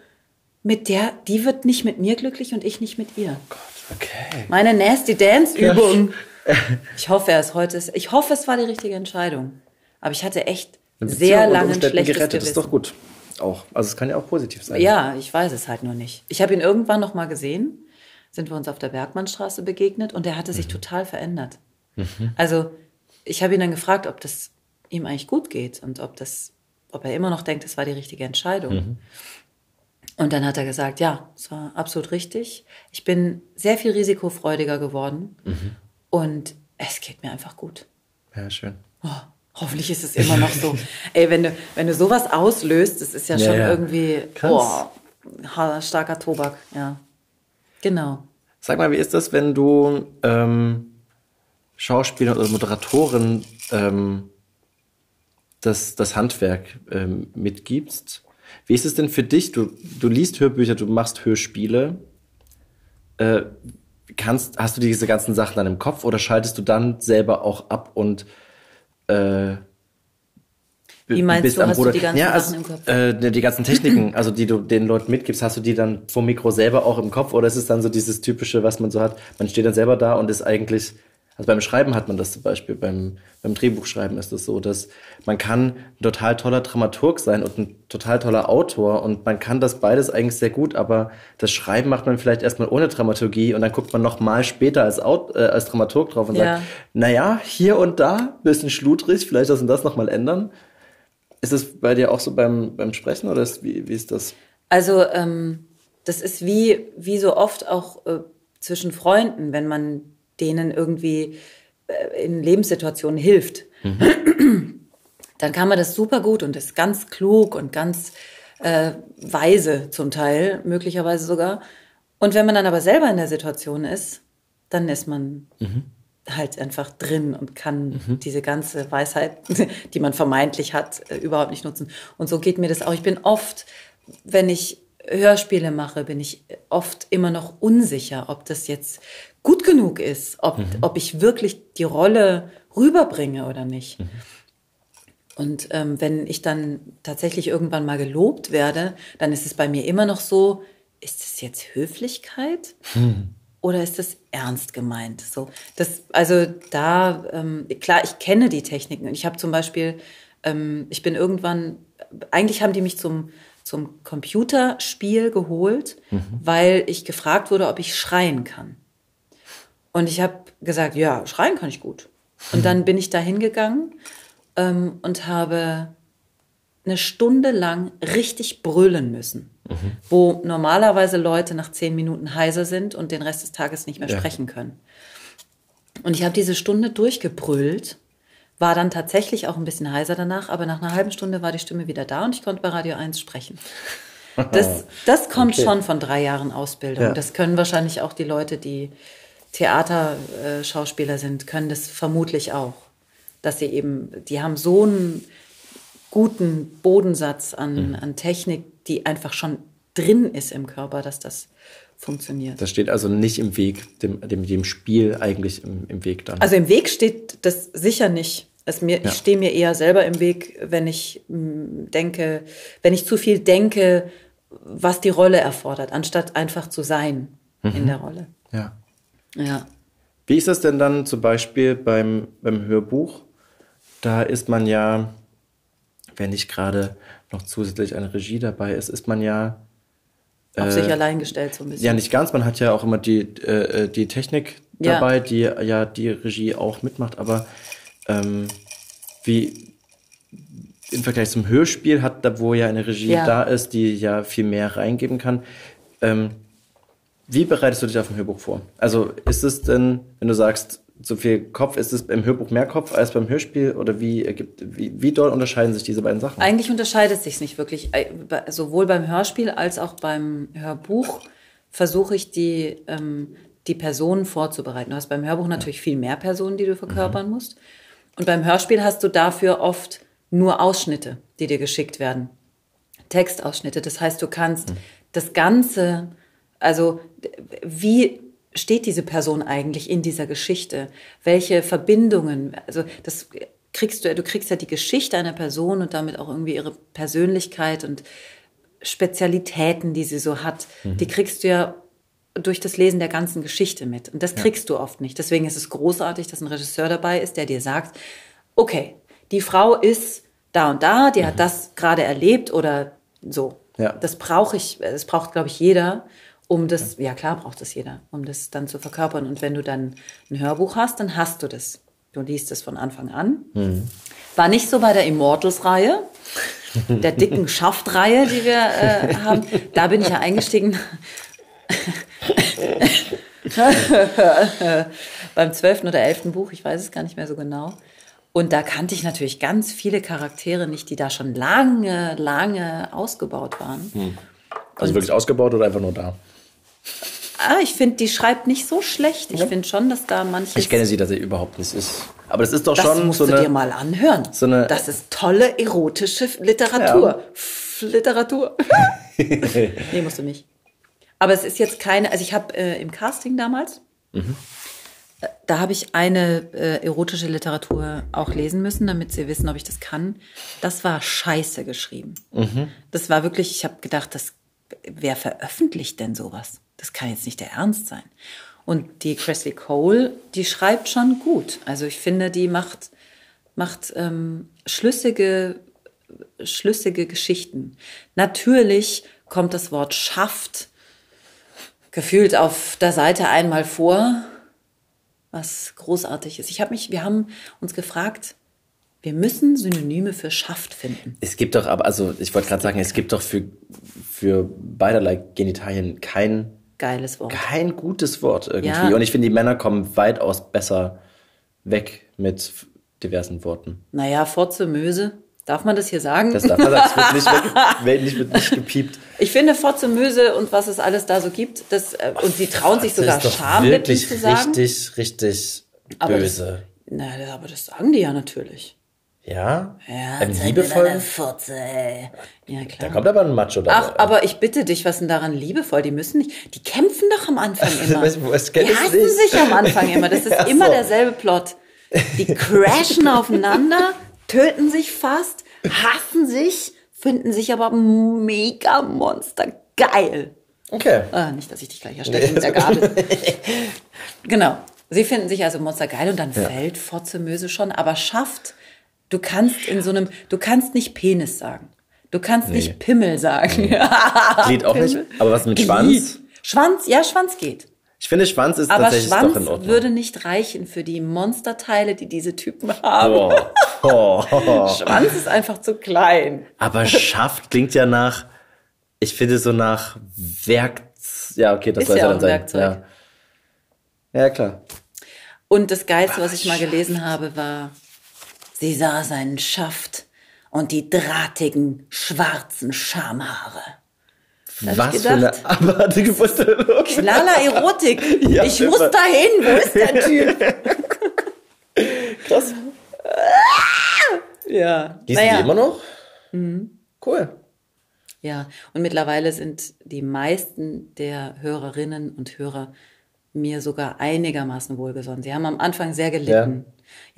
Speaker 3: mit der, die wird nicht mit mir glücklich und ich nicht mit ihr.
Speaker 4: Oh Gott, okay.
Speaker 3: Meine Nasty Dance Übung. Ich hoffe, er ist heute, ich hoffe, es war die richtige Entscheidung. Aber ich hatte echt sehr lange ein schlechtes
Speaker 4: gerettet, Gewissen. ist doch gut. Auch. Also es kann ja auch positiv sein.
Speaker 3: Ja, ich weiß es halt nur nicht. Ich habe ihn irgendwann noch mal gesehen, sind wir uns auf der Bergmannstraße begegnet und er hatte sich mhm. total verändert. Mhm. Also ich habe ihn dann gefragt, ob das ihm eigentlich gut geht und ob das, ob er immer noch denkt, es war die richtige Entscheidung. Mhm. Und dann hat er gesagt, ja, es war absolut richtig. Ich bin sehr viel risikofreudiger geworden mhm. und es geht mir einfach gut.
Speaker 4: Ja, schön.
Speaker 3: Oh, hoffentlich ist es immer noch so. Ey, wenn du, wenn du sowas auslöst, das ist ja, ja schon ja. irgendwie boah, starker Tobak, ja. Genau.
Speaker 4: Sag mal, wie ist das, wenn du ähm, Schauspieler oder Moderatorin ähm, das, das Handwerk ähm, mitgibst? Wie ist es denn für dich? Du, du liest Hörbücher, du machst Hörspiele. Äh, kannst, hast du diese ganzen Sachen dann im Kopf oder schaltest du dann selber auch ab und äh,
Speaker 3: wie meinst du, hast Bruder. du die ganzen ja,
Speaker 4: also,
Speaker 3: Sachen im Kopf?
Speaker 4: Äh, die ganzen Techniken, also die du den Leuten mitgibst, hast du die dann vom Mikro selber auch im Kopf oder ist es dann so dieses typische, was man so hat? Man steht dann selber da und ist eigentlich also beim Schreiben hat man das zum Beispiel, beim, beim Drehbuchschreiben ist es das so, dass man kann ein total toller Dramaturg sein und ein total toller Autor und man kann das beides eigentlich sehr gut, aber das Schreiben macht man vielleicht erstmal ohne Dramaturgie und dann guckt man noch mal später als, Aut äh, als Dramaturg drauf und ja. sagt, naja, hier und da, bisschen schludrig, vielleicht das und das nochmal ändern. Ist es bei dir auch so beim, beim Sprechen oder ist, wie, wie ist das?
Speaker 3: Also ähm, das ist wie, wie so oft auch äh, zwischen Freunden, wenn man denen irgendwie äh, in Lebenssituationen hilft, mhm. dann kann man das super gut und ist ganz klug und ganz äh, weise zum Teil, möglicherweise sogar. Und wenn man dann aber selber in der Situation ist, dann ist man mhm. halt einfach drin und kann mhm. diese ganze Weisheit, die man vermeintlich hat, äh, überhaupt nicht nutzen. Und so geht mir das auch. Ich bin oft, wenn ich Hörspiele mache, bin ich oft immer noch unsicher, ob das jetzt gut genug ist, ob, mhm. ob ich wirklich die Rolle rüberbringe oder nicht. Mhm. Und ähm, wenn ich dann tatsächlich irgendwann mal gelobt werde, dann ist es bei mir immer noch so, ist es jetzt Höflichkeit mhm. oder ist das ernst gemeint? So, das, also da, ähm, klar, ich kenne die Techniken. Und ich habe zum Beispiel, ähm, ich bin irgendwann, eigentlich haben die mich zum, zum Computerspiel geholt, mhm. weil ich gefragt wurde, ob ich schreien kann. Und ich habe gesagt, ja, schreien kann ich gut. Und dann bin ich da hingegangen ähm, und habe eine Stunde lang richtig brüllen müssen. mhm. wo normalerweise Leute nach zehn Minuten heiser sind und den Rest des Tages nicht mehr ja. sprechen können. Und ich habe diese Stunde durchgebrüllt, war dann tatsächlich auch ein bisschen heiser danach, aber nach einer halben Stunde war die Stimme wieder da und ich konnte bei Radio 1 sprechen. Das, das kommt okay. schon von drei Jahren Ausbildung. Ja. Das können wahrscheinlich auch die Leute, die Theaterschauspieler sind, können das vermutlich auch. Dass sie eben, die haben so einen guten Bodensatz an, mhm. an Technik, die einfach schon drin ist im Körper, dass das funktioniert.
Speaker 4: Das steht also nicht im Weg, dem, dem, dem Spiel eigentlich im, im Weg dann.
Speaker 3: Also im Weg steht das sicher nicht. Es mir, ja. Ich stehe mir eher selber im Weg, wenn ich mm, denke, wenn ich zu viel denke, was die Rolle erfordert, anstatt einfach zu sein mhm. in der Rolle.
Speaker 4: Ja.
Speaker 3: Ja.
Speaker 4: Wie ist das denn dann zum Beispiel beim, beim Hörbuch? Da ist man ja, wenn nicht gerade noch zusätzlich eine Regie dabei ist, ist man ja
Speaker 3: auf äh, sich allein gestellt so ein bisschen.
Speaker 4: Ja, nicht ganz. Man hat ja auch immer die, äh, äh die Technik dabei, ja. die ja die Regie auch mitmacht. Aber ähm, wie im Vergleich zum Hörspiel hat, da wo ja eine Regie ja. da ist, die ja viel mehr reingeben kann. Ähm, wie bereitest du dich auf ein Hörbuch vor? Also ist es denn, wenn du sagst, so viel Kopf, ist es im Hörbuch mehr Kopf als beim Hörspiel? Oder wie, wie, wie dort unterscheiden sich diese beiden Sachen?
Speaker 3: Eigentlich unterscheidet es sich nicht wirklich. Sowohl beim Hörspiel als auch beim Hörbuch versuche ich die, ähm, die Personen vorzubereiten. Du hast beim Hörbuch natürlich viel mehr Personen, die du verkörpern mhm. musst. Und beim Hörspiel hast du dafür oft nur Ausschnitte, die dir geschickt werden. Textausschnitte. Das heißt, du kannst mhm. das Ganze, also wie steht diese Person eigentlich in dieser Geschichte? Welche Verbindungen? Also das kriegst du, du kriegst ja die Geschichte einer Person und damit auch irgendwie ihre Persönlichkeit und Spezialitäten, die sie so hat. Mhm. Die kriegst du ja durch das Lesen der ganzen Geschichte mit. Und das kriegst ja. du oft nicht. Deswegen ist es großartig, dass ein Regisseur dabei ist, der dir sagt, okay, die Frau ist da und da, die mhm. hat das gerade erlebt oder so. Ja. Das brauche ich, das braucht, glaube ich, jeder, um das, ja klar braucht das jeder, um das dann zu verkörpern. Und wenn du dann ein Hörbuch hast, dann hast du das. Du liest es von Anfang an. Mhm. War nicht so bei der Immortals-Reihe, der dicken Schaft-Reihe, die wir äh, haben. Da bin ich ja eingestiegen. Beim zwölften oder elften Buch, ich weiß es gar nicht mehr so genau. Und da kannte ich natürlich ganz viele Charaktere nicht, die da schon lange, lange ausgebaut waren. Hm.
Speaker 4: Also Und, wirklich ausgebaut oder einfach nur da?
Speaker 3: Ah, ich finde, die schreibt nicht so schlecht. Ich ja. finde schon, dass da manche.
Speaker 4: Ich kenne sie dass sie überhaupt nicht ist. Aber das ist doch das schon
Speaker 3: musst
Speaker 4: so
Speaker 3: eine. Du dir mal anhören. So eine, das ist tolle erotische Literatur. Ja. Literatur. nee, musst du nicht. Aber es ist jetzt keine. Also ich habe äh, im Casting damals. Mhm da habe ich eine äh, erotische Literatur auch lesen müssen, damit sie wissen, ob ich das kann. Das war scheiße geschrieben. Mhm. Das war wirklich, ich habe gedacht, das, wer veröffentlicht denn sowas? Das kann jetzt nicht der Ernst sein. Und die Cressley Cole, die schreibt schon gut. Also ich finde, die macht, macht ähm, schlüssige, schlüssige Geschichten. Natürlich kommt das Wort schafft gefühlt auf der Seite einmal vor was großartig ist. Ich habe mich, wir haben uns gefragt, wir müssen Synonyme für Schaft finden.
Speaker 4: Es gibt doch aber, also ich wollte gerade sagen, es gibt doch für, für beiderlei Genitalien kein
Speaker 3: geiles Wort.
Speaker 4: Kein gutes Wort irgendwie. Ja. Und ich finde, die Männer kommen weitaus besser weg mit diversen Worten.
Speaker 3: Naja, Fotze, Möse. Darf man das hier sagen?
Speaker 4: Das darf man sagen, es wird nicht, weg, nicht, wird nicht gepiept.
Speaker 3: Ich finde Fotze, Möse und was es alles da so gibt, das, äh, und sie trauen sich sogar Schamlippen zu sagen.
Speaker 4: richtig, richtig böse.
Speaker 3: Das, na, aber das sagen die ja natürlich.
Speaker 4: Ja?
Speaker 3: Ja, ein liebevoll. Fotze, ey. Ja, klar.
Speaker 4: Da kommt aber ein Macho dabei.
Speaker 3: Ach, aber ich bitte dich, was denn daran liebevoll? Die müssen nicht, die kämpfen doch am Anfang immer. was, die hassen nicht. sich am Anfang immer. Das ist ja, immer so. derselbe Plot. Die crashen aufeinander töten sich fast, hassen sich, finden sich aber mega monster geil.
Speaker 4: Okay.
Speaker 3: Ah, nicht, dass ich dich gleich erstelle mit der Gabel. genau. Sie finden sich also monster geil und dann ja. fällt Fotzemöse schon, aber schafft, du kannst in so einem, du kannst nicht Penis sagen. Du kannst nee. nicht Pimmel sagen. Nee.
Speaker 4: Glied auch Pimmel. nicht. Aber was mit Schwanz?
Speaker 3: Schwanz, ja, Schwanz geht.
Speaker 4: Ich finde, Schwanz ist
Speaker 3: Aber
Speaker 4: tatsächlich
Speaker 3: Schwanz
Speaker 4: doch in Ordnung.
Speaker 3: würde nicht reichen für die Monsterteile, die diese Typen haben. Oh. Oh. Schwanz ist einfach zu klein.
Speaker 4: Aber Schaft klingt ja nach Ich finde so nach Werk. Ja, okay, das
Speaker 3: Ist
Speaker 4: soll
Speaker 3: ja
Speaker 4: ja dann sein.
Speaker 3: ein Werkzeug.
Speaker 4: Ja. ja, klar.
Speaker 3: Und das Geilste, was ich mal gelesen habe, war, sie sah seinen Schaft und die drahtigen, schwarzen Schamhaare. Da hab
Speaker 4: Was für eine abartige Vorstellung.
Speaker 3: Knaller Erotik.
Speaker 4: Ja,
Speaker 3: ich muss dahin. Wo ist der Typ?
Speaker 4: Krass.
Speaker 3: Ja.
Speaker 4: Liest du die immer noch? Cool.
Speaker 3: Ja, und mittlerweile sind die meisten der Hörerinnen und Hörer mir sogar einigermaßen wohlgesonnen. Sie haben am Anfang sehr gelitten. Ja,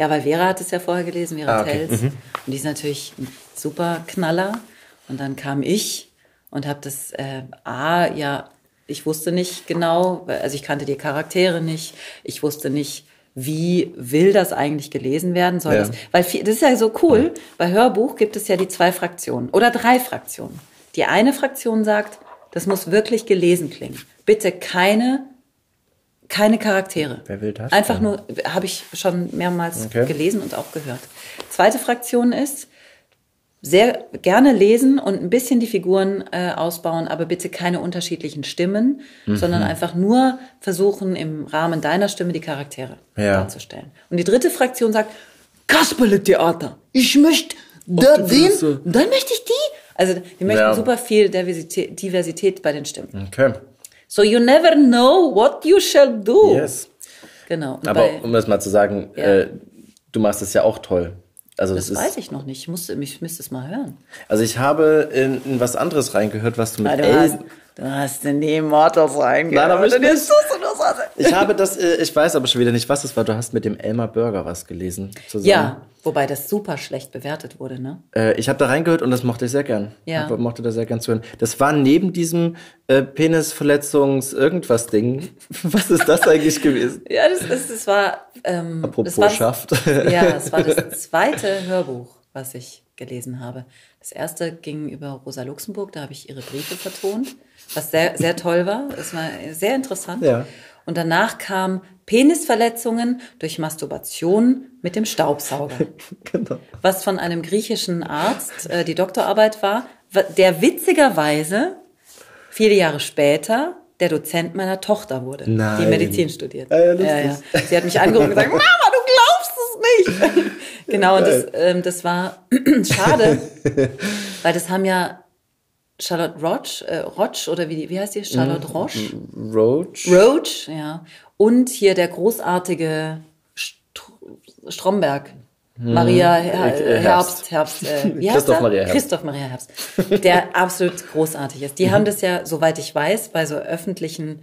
Speaker 3: weil Vera hat es ja vorher gelesen, Vera
Speaker 4: Ah, okay.
Speaker 3: Tells. Und die ist natürlich ein super Knaller. Und dann kam ich und habe das, äh, A, ja, ich wusste nicht genau, also ich kannte die Charaktere nicht. Ich wusste nicht, wie will das eigentlich gelesen werden soll.
Speaker 4: Ja.
Speaker 3: Das, weil viel, das ist ja so cool. Bei Hörbuch gibt es ja die zwei Fraktionen oder drei Fraktionen. Die eine Fraktion sagt, das muss wirklich gelesen klingen. Bitte keine, keine Charaktere.
Speaker 4: Wer will das
Speaker 3: Einfach
Speaker 4: denn?
Speaker 3: nur, habe ich schon mehrmals
Speaker 4: Okay.
Speaker 3: gelesen und auch gehört. Zweite Fraktion ist, sehr gerne lesen und ein bisschen die Figuren äh, ausbauen, aber bitte keine unterschiedlichen Stimmen,
Speaker 4: Mhm.
Speaker 3: sondern einfach nur versuchen, im Rahmen deiner Stimme die Charaktere
Speaker 4: Ja.
Speaker 3: darzustellen. Und die dritte Fraktion sagt, Kasperle-Theater, ich möchte da den, dann möchte ich die. Also die möchten
Speaker 4: Ja.
Speaker 3: super viel Diversität, Diversität bei den Stimmen.
Speaker 4: Okay.
Speaker 3: So you never know what you shall do.
Speaker 4: Yes.
Speaker 3: Genau. Und
Speaker 4: Aber um das mal zu sagen,
Speaker 3: Ja.
Speaker 4: äh, du machst das ja auch toll. Also das,
Speaker 3: das weiß ich noch nicht. Ich musste, ich müsste es mal hören.
Speaker 4: also ich habe in, in was anderes reingehört, was du mit
Speaker 3: Ah, du,
Speaker 4: El
Speaker 3: hast, du hast in die Immortals reingehört.
Speaker 4: Nein, aber ich nicht.
Speaker 3: das.
Speaker 4: Ich habe das, äh, ich weiß aber schon wieder nicht, was es war. Du hast mit dem Elmar Burger was gelesen zusammen.
Speaker 3: Ja, wobei das super schlecht bewertet wurde, ne?
Speaker 4: Äh, ich habe da reingehört und das mochte ich sehr gern.
Speaker 3: Ja.
Speaker 4: Ich mochte da sehr gern zuhören. Das war neben diesem äh, Penisverletzungs-Irgendwas-Ding. Was ist das eigentlich gewesen?
Speaker 3: Ja, das, das, das war. Ähm,
Speaker 4: Apropos
Speaker 3: das war,
Speaker 4: Schaft.
Speaker 3: Ja, das war das zweite Hörbuch, was ich gelesen habe. Das erste ging über Rosa Luxemburg, da habe ich ihre Briefe vertont, was sehr, sehr toll war. Es war sehr interessant.
Speaker 4: Ja.
Speaker 3: Und danach kam Penisverletzungen durch Masturbation mit dem Staubsauger.
Speaker 4: genau.
Speaker 3: was von einem griechischen Arzt äh, die Doktorarbeit war, wa- der witzigerweise viele Jahre später der Dozent meiner Tochter wurde, die
Speaker 4: Nein.
Speaker 3: Medizin studiert.
Speaker 4: Ah ja, lustig.
Speaker 3: Sie hat mich angerufen und gesagt, Mama, du glaubst es nicht. genau, und das, ähm, das war schade, weil das haben ja Charlotte Roche, äh, Roche oder wie, wie heißt die? Charlotte Roche?
Speaker 4: Roach.
Speaker 3: Roach, ja. Und hier der großartige Str Stromberg. Maria Her
Speaker 4: Äh,
Speaker 3: Herbst, Herbst, äh, wie heißt
Speaker 4: Christoph
Speaker 3: er?
Speaker 4: Maria Herbst.
Speaker 3: Christoph Maria Herbst, der absolut großartig ist. Die haben das ja, soweit ich weiß, bei so öffentlichen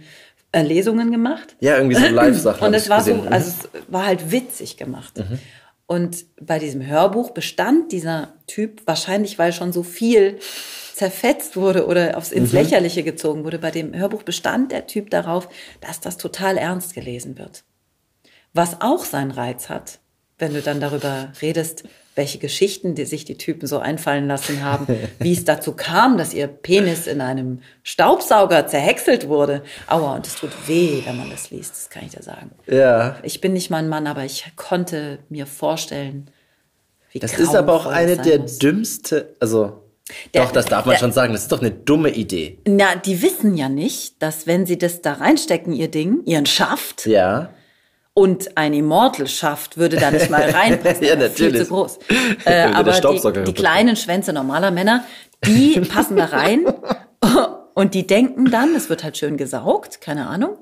Speaker 3: äh, Lesungen gemacht.
Speaker 4: Ja, irgendwie so Live-Sachen.
Speaker 3: Und es war so,
Speaker 4: gesehen. Mhm.
Speaker 3: also es war halt witzig gemacht. Und bei diesem Hörbuch bestand dieser Typ wahrscheinlich, weil schon so viel zerfetzt wurde oder aufs,
Speaker 4: Mhm.
Speaker 3: ins Lächerliche gezogen wurde. Bei dem Hörbuch bestand der Typ darauf, dass das total ernst gelesen wird. Was auch seinen Reiz hat, wenn du dann darüber redest, welche Geschichten die sich die Typen so einfallen lassen haben, wie es dazu kam, dass ihr Penis in einem Staubsauger zerhäckselt wurde. Aua, und es tut weh, wenn man das liest, das kann ich dir sagen.
Speaker 4: ja.
Speaker 3: Ich bin nicht mal ein Mann, aber ich konnte mir vorstellen, wie
Speaker 4: Das ist aber auch eine der
Speaker 3: muss.
Speaker 4: dümmste, also
Speaker 3: Der-
Speaker 4: doch, das darf man
Speaker 3: der-
Speaker 4: schon sagen. Das ist doch eine dumme Idee.
Speaker 3: Na, die wissen ja nicht, dass wenn sie das da reinstecken, ihr Ding, ihren Schaft,
Speaker 4: Ja.
Speaker 3: und ein Immortal schafft, würde da nicht mal reinpassen.
Speaker 4: Ja,
Speaker 3: ist Viel
Speaker 4: natürlich.
Speaker 3: zu groß. Äh, aber die, die kleinen Schwänze normaler Männer, die passen da rein und die denken dann, es wird halt schön gesaugt, keine Ahnung.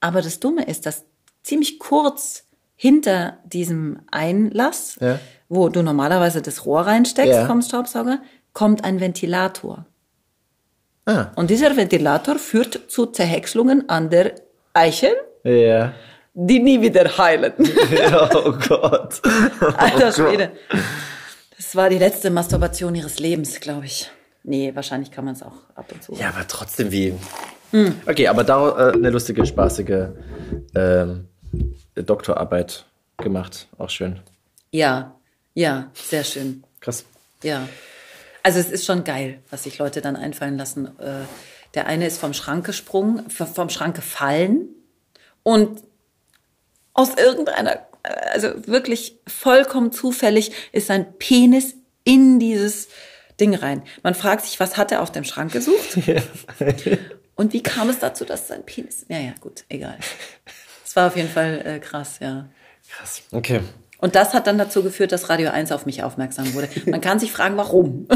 Speaker 3: Aber das Dumme ist, dass ziemlich kurz hinter diesem Einlass,
Speaker 4: Ja.
Speaker 3: wo du normalerweise das Rohr reinsteckst
Speaker 4: Ja.
Speaker 3: vom Staubsauger, kommt ein Ventilator.
Speaker 4: Ah.
Speaker 3: Und dieser Ventilator führt zu Zerhäckselungen an der Eichel,
Speaker 4: Ja.
Speaker 3: die nie wieder heilen.
Speaker 4: oh Gott.
Speaker 3: Alter
Speaker 4: Oh Gott.
Speaker 3: Schwede. Das war die letzte Masturbation ihres Lebens, glaube ich. Nee, wahrscheinlich kann man es auch ab und zu.
Speaker 4: Ja, aber trotzdem wie.
Speaker 3: Hm.
Speaker 4: Okay, aber da äh, eine lustige, spaßige ähm, Doktorarbeit gemacht. Auch schön.
Speaker 3: ja, ja, sehr schön.
Speaker 4: Krass.
Speaker 3: Ja. Also es ist schon geil, was sich Leute dann einfallen lassen. Äh, Der eine ist vom Schrank gesprungen, vom Schrank gefallen und aus irgendeiner, also wirklich vollkommen zufällig ist sein Penis in dieses Ding rein. Man fragt sich, was hat er auf dem Schrank gesucht? Ja. Und wie kam es dazu, dass sein Penis. Ja, ja, gut, egal. Es war auf jeden Fall äh, krass, ja.
Speaker 4: Krass. Okay.
Speaker 3: Und das hat dann dazu geführt, dass Radio 1 auf mich aufmerksam wurde. Man kann sich fragen, warum.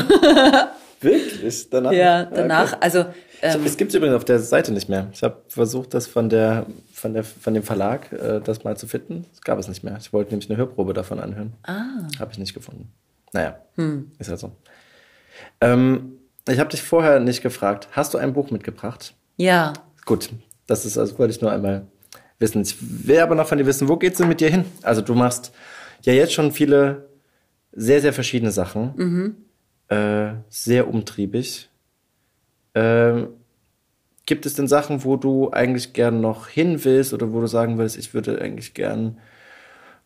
Speaker 4: Wirklich?
Speaker 3: Danach? Ja, danach. Okay. Also
Speaker 4: ähm, es gibt es übrigens auf der Seite nicht mehr. Ich habe versucht, das von der von der von dem Verlag äh, das mal zu finden. Das gab es nicht mehr. Ich wollte nämlich eine Hörprobe davon anhören. Ah. Habe ich nicht gefunden. Naja, hm. ist halt so. Ähm, ich habe dich vorher nicht gefragt. Hast du ein Buch mitgebracht?
Speaker 3: Ja.
Speaker 4: Gut, das ist also wollte ich nur einmal wissen. Ich will aber noch von dir wissen, wo geht's denn mit dir hin? Also du machst ja jetzt schon viele sehr sehr verschiedene Sachen. Mhm. Äh, sehr umtriebig. Ähm, gibt es denn Sachen, wo du eigentlich gern noch hin willst oder wo du sagen würdest, ich würde eigentlich gern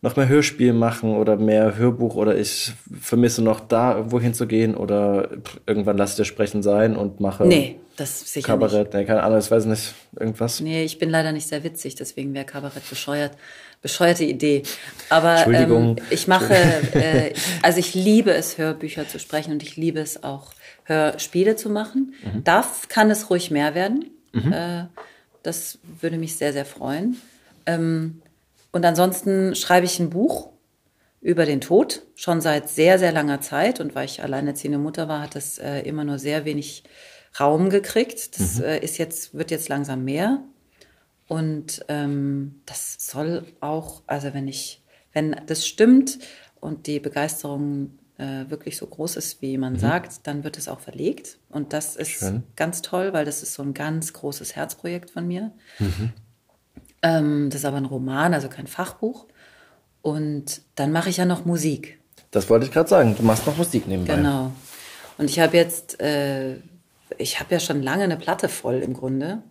Speaker 4: noch mehr Hörspiel machen oder mehr Hörbuch oder ich vermisse noch da irgendwo hinzugehen oder irgendwann lass ich dir sprechen sein und mache
Speaker 3: nee, das sicher
Speaker 4: Kabarett, nicht. nee, keine Ahnung, ich weiß nicht, irgendwas.
Speaker 3: Nee, ich bin leider nicht sehr witzig, deswegen wäre Kabarett bescheuert. Bescheuerte Idee. Aber
Speaker 4: Entschuldigung.
Speaker 3: Ähm, ich mache, äh, also ich liebe es, Hörbücher zu sprechen und ich liebe es auch, Hörspiele zu machen. Mhm. Darf, kann es ruhig mehr werden. Mhm. Äh, das würde mich sehr, sehr freuen. Ähm, und ansonsten schreibe ich ein Buch über den Tod, schon seit sehr, sehr langer Zeit. Und weil ich alleinerziehende Mutter war, hat das äh, immer nur sehr wenig Raum gekriegt. Das mhm. äh, ist jetzt, wird jetzt langsam mehr. Und ähm, das soll auch, also wenn ich, wenn das stimmt und die Begeisterung äh, wirklich so groß ist, wie man mhm. sagt, dann wird es auch verlegt. Und das ist Schön. ganz toll, weil das ist so ein ganz großes Herzprojekt von mir. Mhm. Ähm, das ist aber ein Roman, also kein Fachbuch. Und dann mache ich ja noch Musik.
Speaker 4: Das wollte ich gerade sagen. Du machst noch Musik nebenbei.
Speaker 3: Genau. Und ich habe jetzt, äh, ich habe ja schon lange eine Platte voll im Grunde,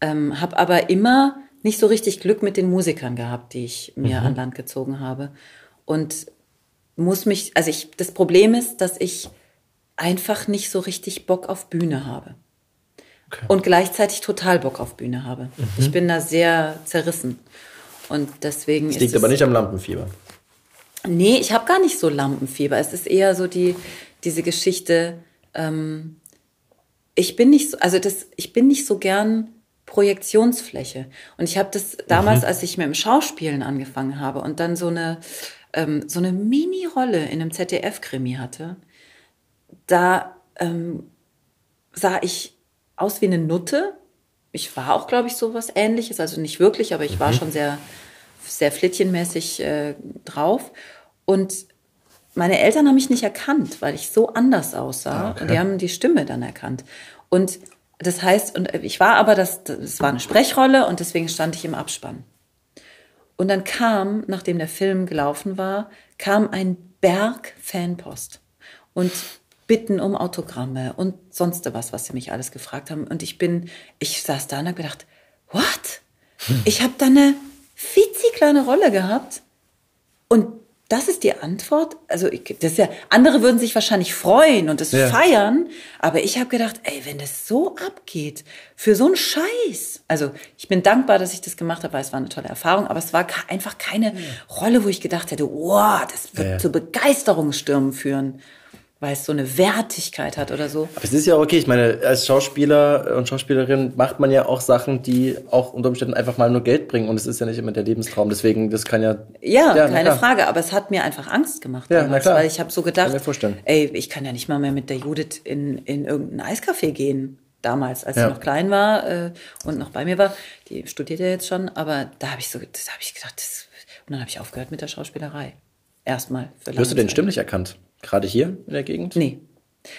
Speaker 3: ähm, habe aber immer nicht so richtig Glück mit den Musikern gehabt, die ich mir mhm. an Land gezogen habe. Und muss mich, also ich, das Problem ist, dass ich einfach nicht so richtig Bock auf Bühne habe. Okay. Und gleichzeitig total Bock auf Bühne habe. Mhm. Ich bin da sehr zerrissen. Und deswegen
Speaker 4: das liegt aber nicht am Lampenfieber.
Speaker 3: Nee, ich habe gar nicht so Lampenfieber. Es ist eher so die, diese Geschichte, ähm, ich bin nicht so, also das, ich bin nicht so gern Projektionsfläche. Und ich habe das damals, mhm. als ich mit dem Schauspielen angefangen habe und dann so eine ähm, so eine Mini-Rolle in einem ZDF-Krimi hatte, da ähm, sah ich aus wie eine Nutte. Ich war auch, glaube ich, so was ähnliches, also nicht wirklich, aber ich war mhm. schon sehr, sehr flittchenmäßig äh, drauf. Und meine Eltern haben mich nicht erkannt, weil ich so anders aussah. Ah, okay. Und die haben die Stimme dann erkannt. Und das heißt, und ich war aber, das, das war eine Sprechrolle und deswegen stand ich im Abspann. Und dann kam, nachdem der Film gelaufen war, kam ein Berg Fanpost und Bitten um Autogramme und sonst was, was sie mich alles gefragt haben. Und ich bin, ich saß da und habe gedacht, what? Hm. Ich habe da eine kleine Rolle gehabt und das ist die Antwort. Also ich, das ist ja, andere würden sich wahrscheinlich freuen und es ja. feiern, aber ich habe gedacht, ey, wenn das so abgeht für so einen Scheiß. Also ich bin dankbar, dass ich das gemacht habe, weil es war eine tolle Erfahrung, aber es war einfach keine ja. Rolle, wo ich gedacht hätte, wow, das wird ja. zu Begeisterungsstürmen führen weil es so eine Wertigkeit hat oder so.
Speaker 4: Aber es ist ja okay. Ich meine, als Schauspieler und Schauspielerin macht man ja auch Sachen, die auch unter Umständen einfach mal nur Geld bringen. Und es ist ja nicht immer der Lebenstraum. Deswegen, das kann ja.
Speaker 3: Ja, ja keine Frage. Aber es hat mir einfach Angst gemacht.
Speaker 4: Ja, damals, na klar.
Speaker 3: Weil ich habe so gedacht,
Speaker 4: kann mir vorstellen.
Speaker 3: ey, ich kann ja nicht mal mehr mit der Judith in, in irgendein Eiscafé gehen. Damals, als ja. sie noch klein war äh, und noch bei mir war. Die studiert ja jetzt schon. Aber da habe ich so, das habe ich gedacht, das, und dann habe ich aufgehört mit der Schauspielerei. Erstmal.
Speaker 4: Wirst du den stimmlich erkannt? Gerade hier in der Gegend?
Speaker 3: Nee.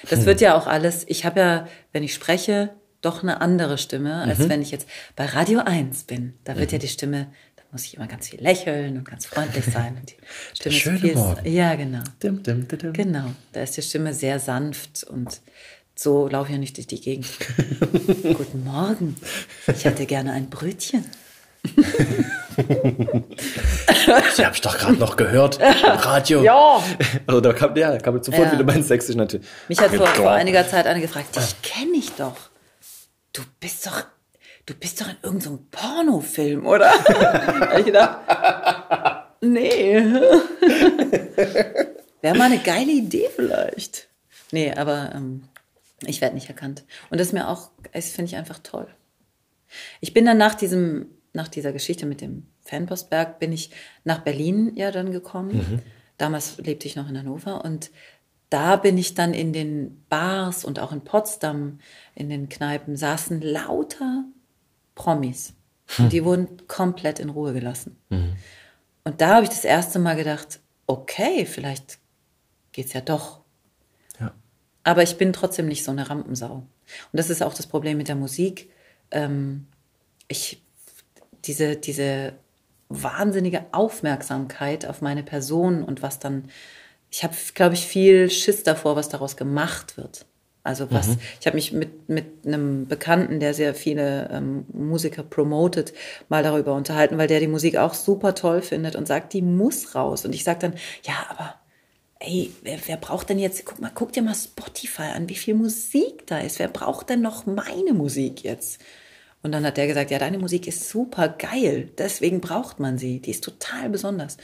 Speaker 3: Das hm. wird ja auch alles, ich habe ja, wenn ich spreche, doch eine andere Stimme, als mhm. wenn ich jetzt bei Radio 1 bin. Da wird mhm. ja die Stimme, da muss ich immer ganz viel lächeln und ganz freundlich sein. Und die
Speaker 4: Stimme Schöne ist viel, Morgen.
Speaker 3: Ja, genau.
Speaker 4: Dim, dim, dim,
Speaker 3: genau. Da ist die Stimme sehr sanft und so laufe ich ja nicht durch die Gegend. Guten Morgen. Ich hätte gerne ein Brötchen.
Speaker 4: Sie habe ich doch gerade noch gehört im Radio.
Speaker 3: Ja.
Speaker 4: Also da kam, ja, kam sofort ja. wieder mein Sächsisch natürlich.
Speaker 3: Mich hat vor, vor einiger Zeit eine gefragt, dich kenne ich doch. Du bist doch, du bist doch in irgendeinem so Pornofilm, oder? ich dachte, nee. Wäre mal eine geile Idee vielleicht. Nee, aber ähm, ich werde nicht erkannt. Und das ist mir auch, das finde ich einfach toll. Ich bin dann nach diesem, nach dieser Geschichte mit dem Fanpostberg, bin ich nach Berlin ja dann gekommen. Mhm. Damals lebte ich noch in Hannover und da bin ich dann in den Bars und auch in Potsdam in den Kneipen saßen lauter Promis. Hm. Und die wurden komplett in Ruhe gelassen. Mhm. Und da habe ich das erste Mal gedacht, okay, vielleicht geht's ja doch. Ja. Aber ich bin trotzdem nicht so eine Rampensau. Und das ist auch das Problem mit der Musik. Ähm, ich, diese, diese wahnsinnige Aufmerksamkeit auf meine Person und was dann ich habe, glaube ich, viel Schiss davor, was daraus gemacht wird. Also was, mhm. ich habe mich mit, mit einem Bekannten, der sehr viele ähm, Musiker promotet, mal darüber unterhalten, weil der die Musik auch super toll findet und sagt, die muss raus. Und ich sage dann, ja, aber ey, wer, wer braucht denn jetzt, guck mal, guck dir mal Spotify an, wie viel Musik da ist. Wer braucht denn noch meine Musik jetzt? Und dann hat der gesagt, ja, deine Musik ist super geil, deswegen braucht man sie, die ist total besonders.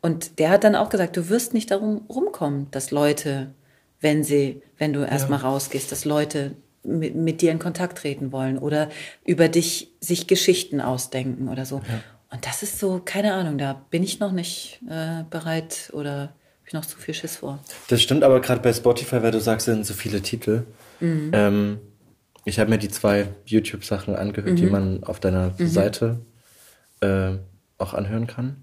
Speaker 3: Und der hat dann auch gesagt, du wirst nicht darum rumkommen, dass Leute, wenn sie, wenn du erstmal ja. rausgehst, dass Leute mit, mit, dir in Kontakt treten wollen oder über dich sich Geschichten ausdenken oder so. Ja. Und das ist so, keine Ahnung, da bin ich noch nicht äh, bereit oder habe ich noch zu viel Schiss vor.
Speaker 4: Das stimmt aber gerade bei Spotify, weil du sagst, es sind so viele Titel. Mhm. Ähm, ich habe mir die zwei YouTube-Sachen angehört, mhm. die man auf deiner mhm. Seite äh, auch anhören kann.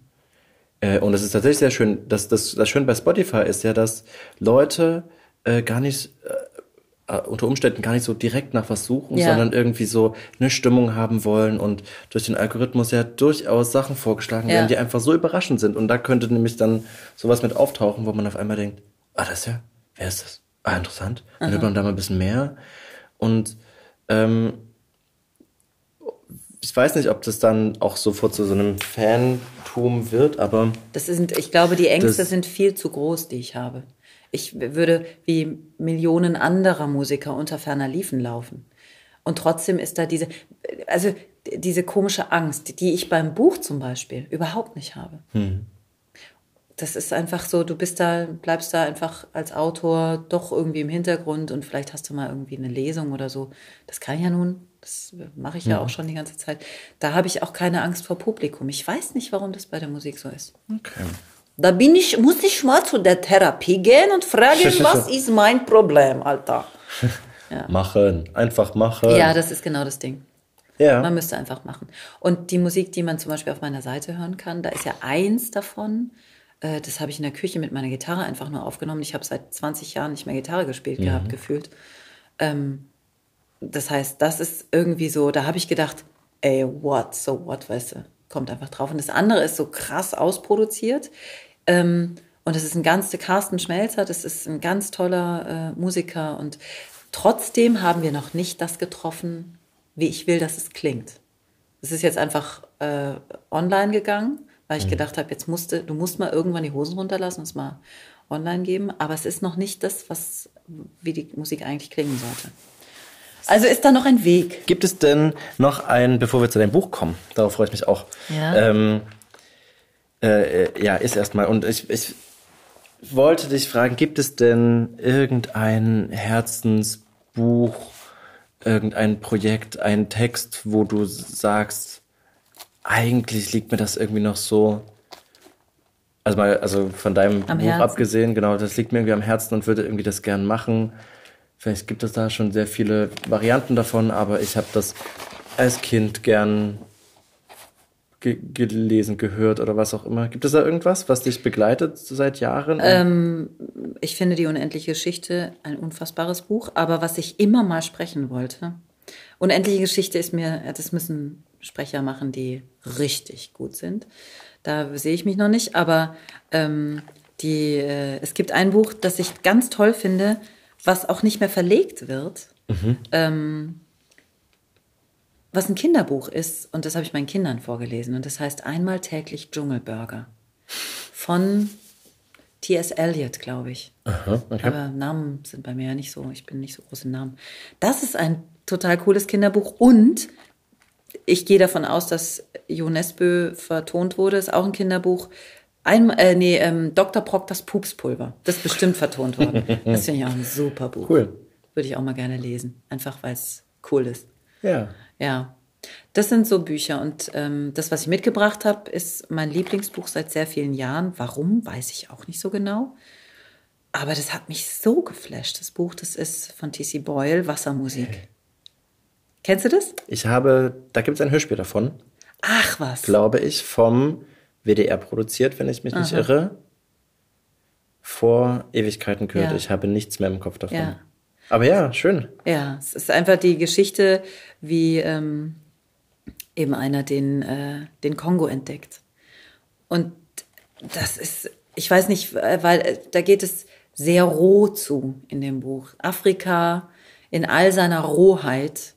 Speaker 4: Äh, und es ist tatsächlich sehr schön. Das, das, das Schöne bei Spotify ist ja, dass Leute äh, gar nicht äh, äh, unter Umständen gar nicht so direkt nach was suchen, ja. sondern irgendwie so eine Stimmung haben wollen und durch den Algorithmus ja durchaus Sachen vorgeschlagen ja. werden, die einfach so überraschend sind. Und da könnte nämlich dann sowas mit auftauchen, wo man auf einmal denkt, ah, das ist ja, wer ist das? Ah, interessant. Dann Aha. hört man da mal ein bisschen mehr. Und ähm, ich weiß nicht, ob das dann auch sofort zu so einem Fantum wird, aber.
Speaker 3: Das sind, ich glaube, die Ängste sind viel zu groß, die ich habe. Ich würde wie Millionen anderer Musiker unter ferner Liefen laufen. Und trotzdem ist da diese, also diese komische Angst, die ich beim Buch zum Beispiel überhaupt nicht habe. Hm. Das ist einfach so, du bist da, bleibst da einfach als Autor doch irgendwie im Hintergrund und vielleicht hast du mal irgendwie eine Lesung oder so. Das kann ja nun das mache ich ja. ja. auch schon die ganze Zeit. Da habe ich auch keine Angst vor Publikum. Ich weiß nicht, warum das bei der Musik so ist. Okay. Da bin ich, muss ich mal zu der Therapie gehen und fragen, was ist mein Problem, Alter?
Speaker 4: Ja. Machen, einfach machen.
Speaker 3: Ja, das ist genau das Ding. Ja. Man müsste einfach machen. Und die Musik, die man zum Beispiel auf meiner Seite hören kann, da ist ja eins davon, äh, das habe ich in der Küche mit meiner Gitarre einfach nur aufgenommen. Ich habe seit 20 Jahren nicht mehr Gitarre gespielt mhm. gehabt, gefühlt. Ähm, das heißt, das ist irgendwie so, da habe ich gedacht, ey, what, so what, weißt du, kommt einfach drauf. Und das andere ist so krass ausproduziert. Ähm, und das ist ein ganz, der Carsten Schmelzer, das ist ein ganz toller äh, Musiker. Und trotzdem haben wir noch nicht das getroffen, wie ich will, dass es klingt. Es ist jetzt einfach äh, online gegangen, weil ich mhm. gedacht habe, jetzt musste, du musst mal irgendwann die Hosen runterlassen und es mal online geben. Aber es ist noch nicht das, was, wie die Musik eigentlich klingen sollte. Also ist da noch ein Weg.
Speaker 4: Gibt es denn noch ein, bevor wir zu deinem Buch kommen, darauf freue ich mich auch. Ja, ähm, äh, äh ja ist erstmal. Und ich, ich wollte dich fragen, gibt es denn irgendein Herzensbuch, irgendein Projekt, einen Text, wo du sagst, eigentlich liegt mir das irgendwie noch so also mal, also von deinem am Buch Herzen. abgesehen, genau, das liegt mir irgendwie am Herzen und würde irgendwie das gern machen. Vielleicht gibt es da schon sehr viele Varianten davon, aber ich habe das als Kind gern ge gelesen, gehört oder was auch immer. Gibt es da irgendwas, was dich begleitet seit Jahren?
Speaker 3: Ähm, ich finde die unendliche Geschichte ein unfassbares Buch, aber was ich immer mal sprechen wollte. Unendliche Geschichte ist mir, das müssen Sprecher machen, die richtig gut sind. Da sehe ich mich noch nicht, aber ähm, die, äh, es gibt ein Buch, das ich ganz toll finde, was auch nicht mehr verlegt wird, mhm. ähm, was ein Kinderbuch ist. Und das habe ich meinen Kindern vorgelesen. Und das heißt einmal täglich Dschungelburger von T.S. Eliot, glaube ich. Aha, okay. Aber Namen sind bei mir ja nicht so, ich bin nicht so groß in Namen. Das ist ein total cooles Kinderbuch und ich gehe davon aus, dass Jo Nesbø vertont wurde, ist auch ein Kinderbuch. Ein, äh, nee, ähm, Dr. Proctors Pupspulver. Das ist bestimmt vertont worden. Das finde ich auch ein super Buch.
Speaker 4: Cool.
Speaker 3: Würde ich auch mal gerne lesen. Einfach weil es cool ist.
Speaker 4: Ja.
Speaker 3: Ja. Das sind so Bücher. Und ähm, das, was ich mitgebracht habe, ist mein Lieblingsbuch seit sehr vielen Jahren. Warum, weiß ich auch nicht so genau. Aber das hat mich so geflasht, das Buch. Das ist von T.C. Boyle, Wassermusik. Kennst du das?
Speaker 4: Ich habe, da gibt es ein Hörspiel davon.
Speaker 3: Ach was.
Speaker 4: Glaube ich, vom WDR produziert, wenn ich mich Aha. nicht irre. Vor Ewigkeiten gehört. Ja. Ich habe nichts mehr im Kopf davon. Ja. Aber ja, schön.
Speaker 3: Ja, es ist einfach die Geschichte, wie ähm, eben einer den, äh, den Kongo entdeckt. Und das ist, ich weiß nicht, weil äh, da geht es sehr roh zu in dem Buch. Afrika in all seiner Rohheit.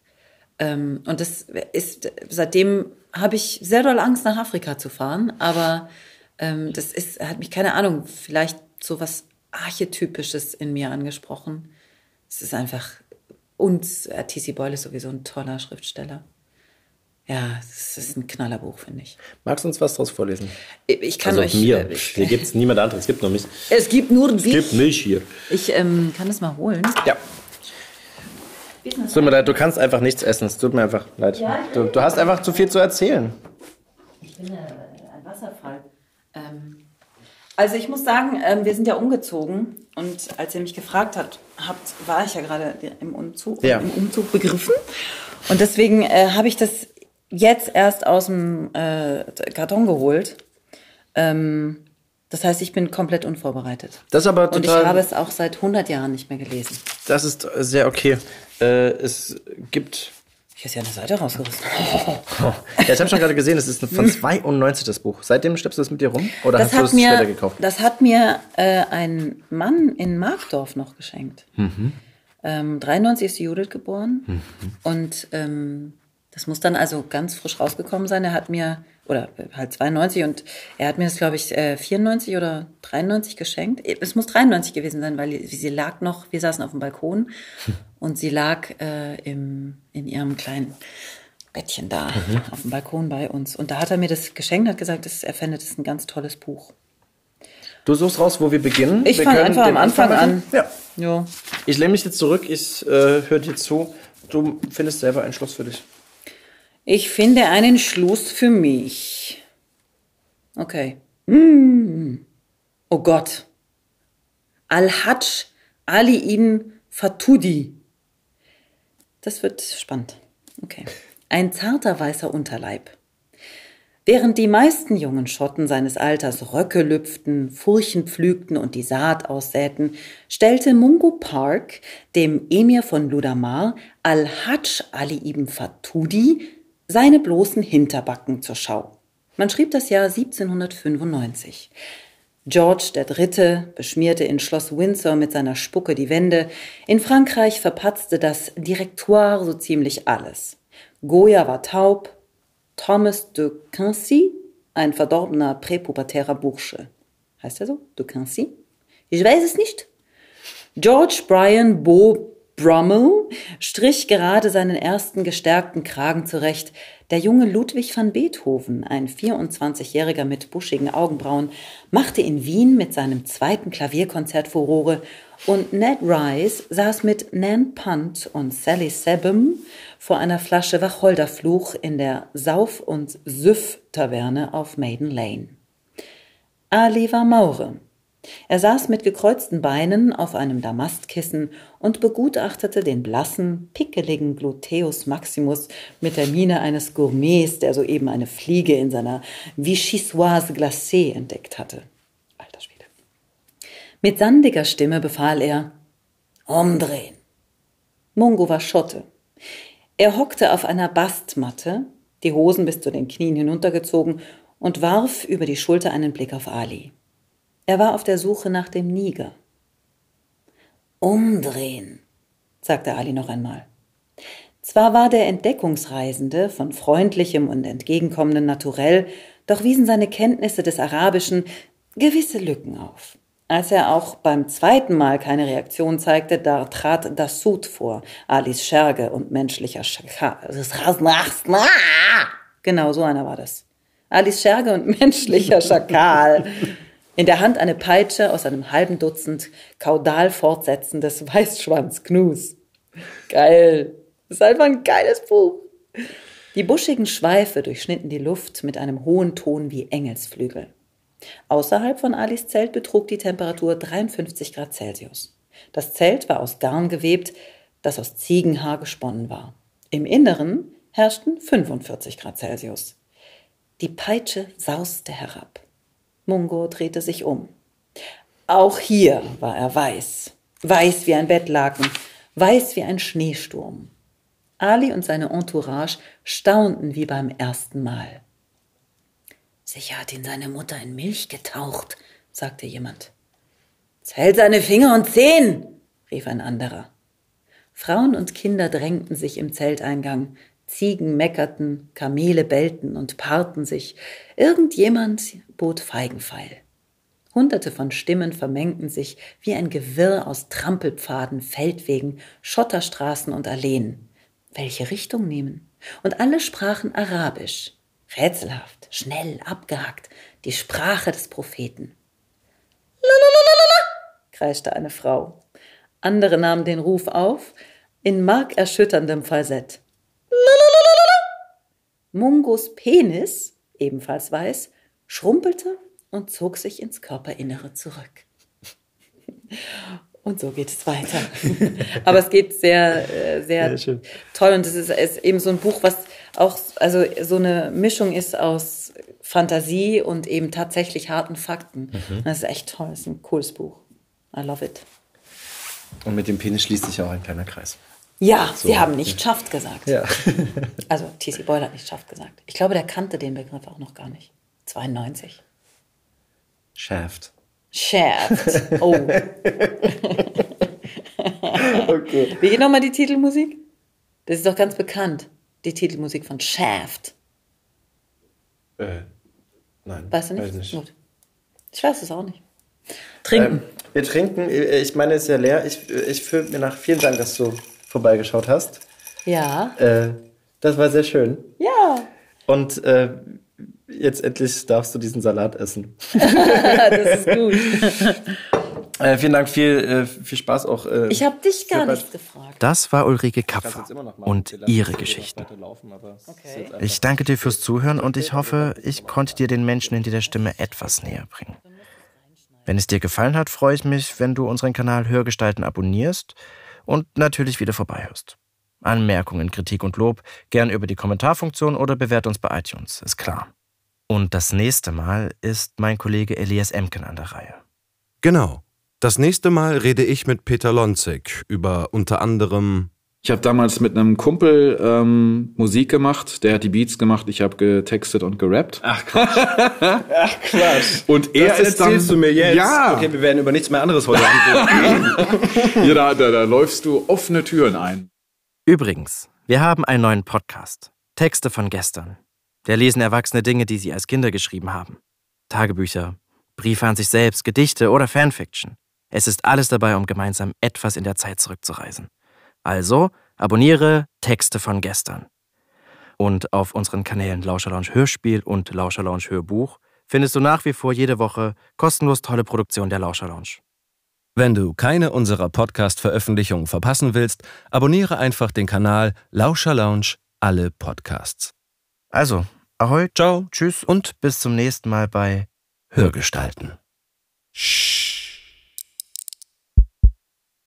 Speaker 3: Ähm, und das ist, seitdem habe ich sehr doll Angst, nach Afrika zu fahren, aber ähm, das ist, hat mich, keine Ahnung, vielleicht so was Archetypisches in mir angesprochen. Es ist einfach, und äh, T.C. Boyle ist sowieso ein toller Schriftsteller. Ja, es ist ein Knallerbuch, finde ich.
Speaker 4: Magst du uns was daraus vorlesen?
Speaker 3: Ich kann
Speaker 4: also
Speaker 3: euch.
Speaker 4: Mir. Äh, hier gibt es niemand anderes, es gibt nur mich.
Speaker 3: Es gibt nur
Speaker 4: dich. Es gibt mich hier.
Speaker 3: Ich ähm, kann es mal holen.
Speaker 4: Ja. Es tut mir leid, du kannst einfach nichts essen. Es tut mir einfach leid. Ja, du, du, hast einfach zu viel zu erzählen.
Speaker 3: Ich bin ein Wasserfall. Ähm, also ich muss sagen, ähm, wir sind ja umgezogen und als ihr mich gefragt habt, habt war ich ja gerade im Umzug, ja. im Umzug begriffen. Und deswegen äh, habe ich das jetzt erst aus dem äh, Karton geholt. Ähm, das heißt, ich bin komplett unvorbereitet.
Speaker 4: Das aber total.
Speaker 3: Und ich habe es auch seit 100 Jahren nicht mehr gelesen.
Speaker 4: Das ist sehr okay. Äh, es gibt.
Speaker 3: Ich habe ja eine Seite rausgerissen.
Speaker 4: ja, ich habe schon gerade gesehen, es ist von 92 das Buch. Seitdem schleppst du es mit dir rum? Oder
Speaker 3: das
Speaker 4: hast du
Speaker 3: es mir, später gekauft? Das hat mir äh, ein Mann in Markdorf noch geschenkt. Mhm. Ähm, 93 ist Judith geboren. Mhm. Und ähm, das muss dann also ganz frisch rausgekommen sein. Er hat mir oder halt 92 und er hat mir das, glaube ich, 94 äh, oder 93 geschenkt. Es muss 93 gewesen sein, weil sie lag noch, wir saßen auf dem Balkon und sie lag äh, im, in ihrem kleinen Bettchen da mhm. auf dem Balkon bei uns. Und da hat er mir das geschenkt, hat gesagt, dass er fände das ein ganz tolles Buch.
Speaker 4: Du suchst raus, wo wir beginnen.
Speaker 3: Ich fange einfach am Anfang, Anfang an.
Speaker 4: Ja. ja. Ich lehne mich jetzt zurück, ich äh, höre dir zu. Du findest selber ein Schluss für dich.
Speaker 3: Ich finde einen Schluss für mich. Okay. Mm. Oh Gott. Al-Hajj Ali ibn Fatudi. Das wird spannend. Okay. Ein zarter weißer Unterleib. Während die meisten jungen Schotten seines Alters Röcke lüpften, Furchen pflügten und die Saat aussäten, stellte Mungo Park dem Emir von Ludamar Al-Hajj Ali ibn Fatudi seine bloßen Hinterbacken zur Schau. Man schrieb das Jahr 1795. George III. beschmierte in Schloss Windsor mit seiner Spucke die Wände. In Frankreich verpatzte das Directoire so ziemlich alles. Goya war taub. Thomas de Quincy, ein verdorbener präpubertärer Bursche. Heißt er so? De Quincy? Ich weiß es nicht. George Brian Beau Brummel strich gerade seinen ersten gestärkten Kragen zurecht. Der junge Ludwig van Beethoven, ein 24-Jähriger mit buschigen Augenbrauen, machte in Wien mit seinem zweiten Klavierkonzert Furore und Ned Rice saß mit Nan Punt und Sally Sebum vor einer Flasche Wacholderfluch in der Sauf- und Süff-Taverne auf Maiden Lane. Ali war Maure, er saß mit gekreuzten Beinen auf einem Damastkissen und begutachtete den blassen, pickeligen Gluteus Maximus mit der Miene eines Gourmets, der soeben eine Fliege in seiner Vichyssoise glacée entdeckt hatte. Alter Schwede. Mit sandiger Stimme befahl er, umdrehen. Mungo war Schotte. Er hockte auf einer Bastmatte, die Hosen bis zu den Knien hinuntergezogen und warf über die Schulter einen Blick auf Ali. Er war auf der Suche nach dem Niger. Umdrehen, sagte Ali noch einmal. Zwar war der Entdeckungsreisende von freundlichem und entgegenkommendem Naturell, doch wiesen seine Kenntnisse des Arabischen gewisse Lücken auf. Als er auch beim zweiten Mal keine Reaktion zeigte, da trat das Sud vor, Alis Scherge und menschlicher Schaka. Genau so einer war das. Alice Scherge und menschlicher Schakal. In der Hand eine Peitsche aus einem halben Dutzend kaudal fortsetzendes Weißschwanz-Knus. Geil. Das ist einfach ein geiles Buch. Die buschigen Schweife durchschnitten die Luft mit einem hohen Ton wie Engelsflügel. Außerhalb von Alis Zelt betrug die Temperatur 53 Grad Celsius. Das Zelt war aus Garn gewebt, das aus Ziegenhaar gesponnen war. Im Inneren herrschten 45 Grad Celsius. Die Peitsche sauste herab. Mungo drehte sich um. Auch hier war er weiß, weiß wie ein Bettlaken, weiß wie ein Schneesturm. Ali und seine Entourage staunten wie beim ersten Mal. Sicher hat ihn seine Mutter in Milch getaucht, sagte jemand. Zähl seine Finger und Zehen, rief ein anderer. Frauen und Kinder drängten sich im Zelteingang, Ziegen meckerten, Kamele bellten und paarten sich. Irgendjemand bot Feigenpfeil. Hunderte von Stimmen vermengten sich wie ein Gewirr aus Trampelpfaden, Feldwegen, Schotterstraßen und Alleen welche Richtung nehmen. Und alle sprachen Arabisch, rätselhaft, schnell, abgehackt, die Sprache des Propheten. Lalalala, kreischte eine Frau. Andere nahmen den Ruf auf, in markerschütterndem Falsett. Mungos Penis, ebenfalls weiß, schrumpelte und zog sich ins Körperinnere zurück. Und so geht es weiter. Aber es geht sehr, äh, sehr, sehr toll. Und es ist, ist, eben so ein Buch, was auch also so eine Mischung ist aus Fantasie und eben tatsächlich harten Fakten. Mhm. Das ist echt toll. Das ist ein cooles Buch. I love it.
Speaker 4: Und mit dem Penis schließt sich auch ein kleiner Kreis.
Speaker 3: Ja, so. sie haben nicht schafft gesagt. Ja. also T.C. Boyle hat nicht schafft gesagt. Ich glaube, der kannte den Begriff auch noch gar nicht. 92.
Speaker 4: Shaft.
Speaker 3: Shaft. Oh. okay. Wie geht nochmal die Titelmusik? Das ist doch ganz bekannt. Die Titelmusik von Shaft.
Speaker 4: Äh, nein.
Speaker 3: Weißt du nicht? Weiß nicht. Gut. Ich weiß es auch nicht. Trinken. Ähm,
Speaker 4: wir trinken. Ich meine, es ist ja leer. Ich, ich fühle mir nach. Vielen Dank, dass du vorbeigeschaut hast.
Speaker 3: Ja.
Speaker 4: Äh, das war sehr schön.
Speaker 3: Ja.
Speaker 4: Und äh, jetzt endlich darfst du diesen Salat essen.
Speaker 3: das ist gut.
Speaker 4: Äh, vielen Dank, viel, äh, viel Spaß auch. Äh,
Speaker 3: ich habe dich gar nicht gefragt.
Speaker 2: Das war Ulrike Kapfer und ihre Geschichten. Okay. Ich danke dir fürs Zuhören und ich hoffe, ich konnte dir den Menschen in dieser Stimme etwas näher bringen. Wenn es dir gefallen hat, freue ich mich, wenn du unseren Kanal Hörgestalten abonnierst und natürlich wieder vorbeihörst. Anmerkungen, Kritik und Lob gern über die Kommentarfunktion oder bewährt uns bei iTunes, ist klar. Und das nächste Mal ist mein Kollege Elias Emken an der Reihe.
Speaker 1: Genau. Das nächste Mal rede ich mit Peter Lonzig über unter anderem.
Speaker 5: Ich habe damals mit einem Kumpel ähm, Musik gemacht, der hat die Beats gemacht, ich habe getextet und gerappt.
Speaker 4: Ach Quatsch. Ach Quatsch.
Speaker 5: Und er das ist
Speaker 4: erzählst
Speaker 5: dann,
Speaker 4: du mir jetzt?
Speaker 5: Ja.
Speaker 4: Okay, wir werden über nichts mehr anderes heute reden.
Speaker 5: ja, da, da, da läufst du offene Türen ein.
Speaker 2: Übrigens, wir haben einen neuen Podcast. Texte von gestern. Da lesen Erwachsene Dinge, die sie als Kinder geschrieben haben. Tagebücher, Briefe an sich selbst, Gedichte oder Fanfiction. Es ist alles dabei, um gemeinsam etwas in der Zeit zurückzureisen. Also abonniere Texte von gestern. Und auf unseren Kanälen Lauscher Lounge Hörspiel und Lauscher Lounge Hörbuch findest du nach wie vor jede Woche kostenlos tolle Produktionen der Lauscher Lounge.
Speaker 1: Wenn du keine unserer Podcast-Veröffentlichungen verpassen willst, abonniere einfach den Kanal Lauscher Lounge alle Podcasts.
Speaker 2: Also, ahoi, ciao, tschüss und bis zum nächsten Mal bei Hörgestalten. Shh.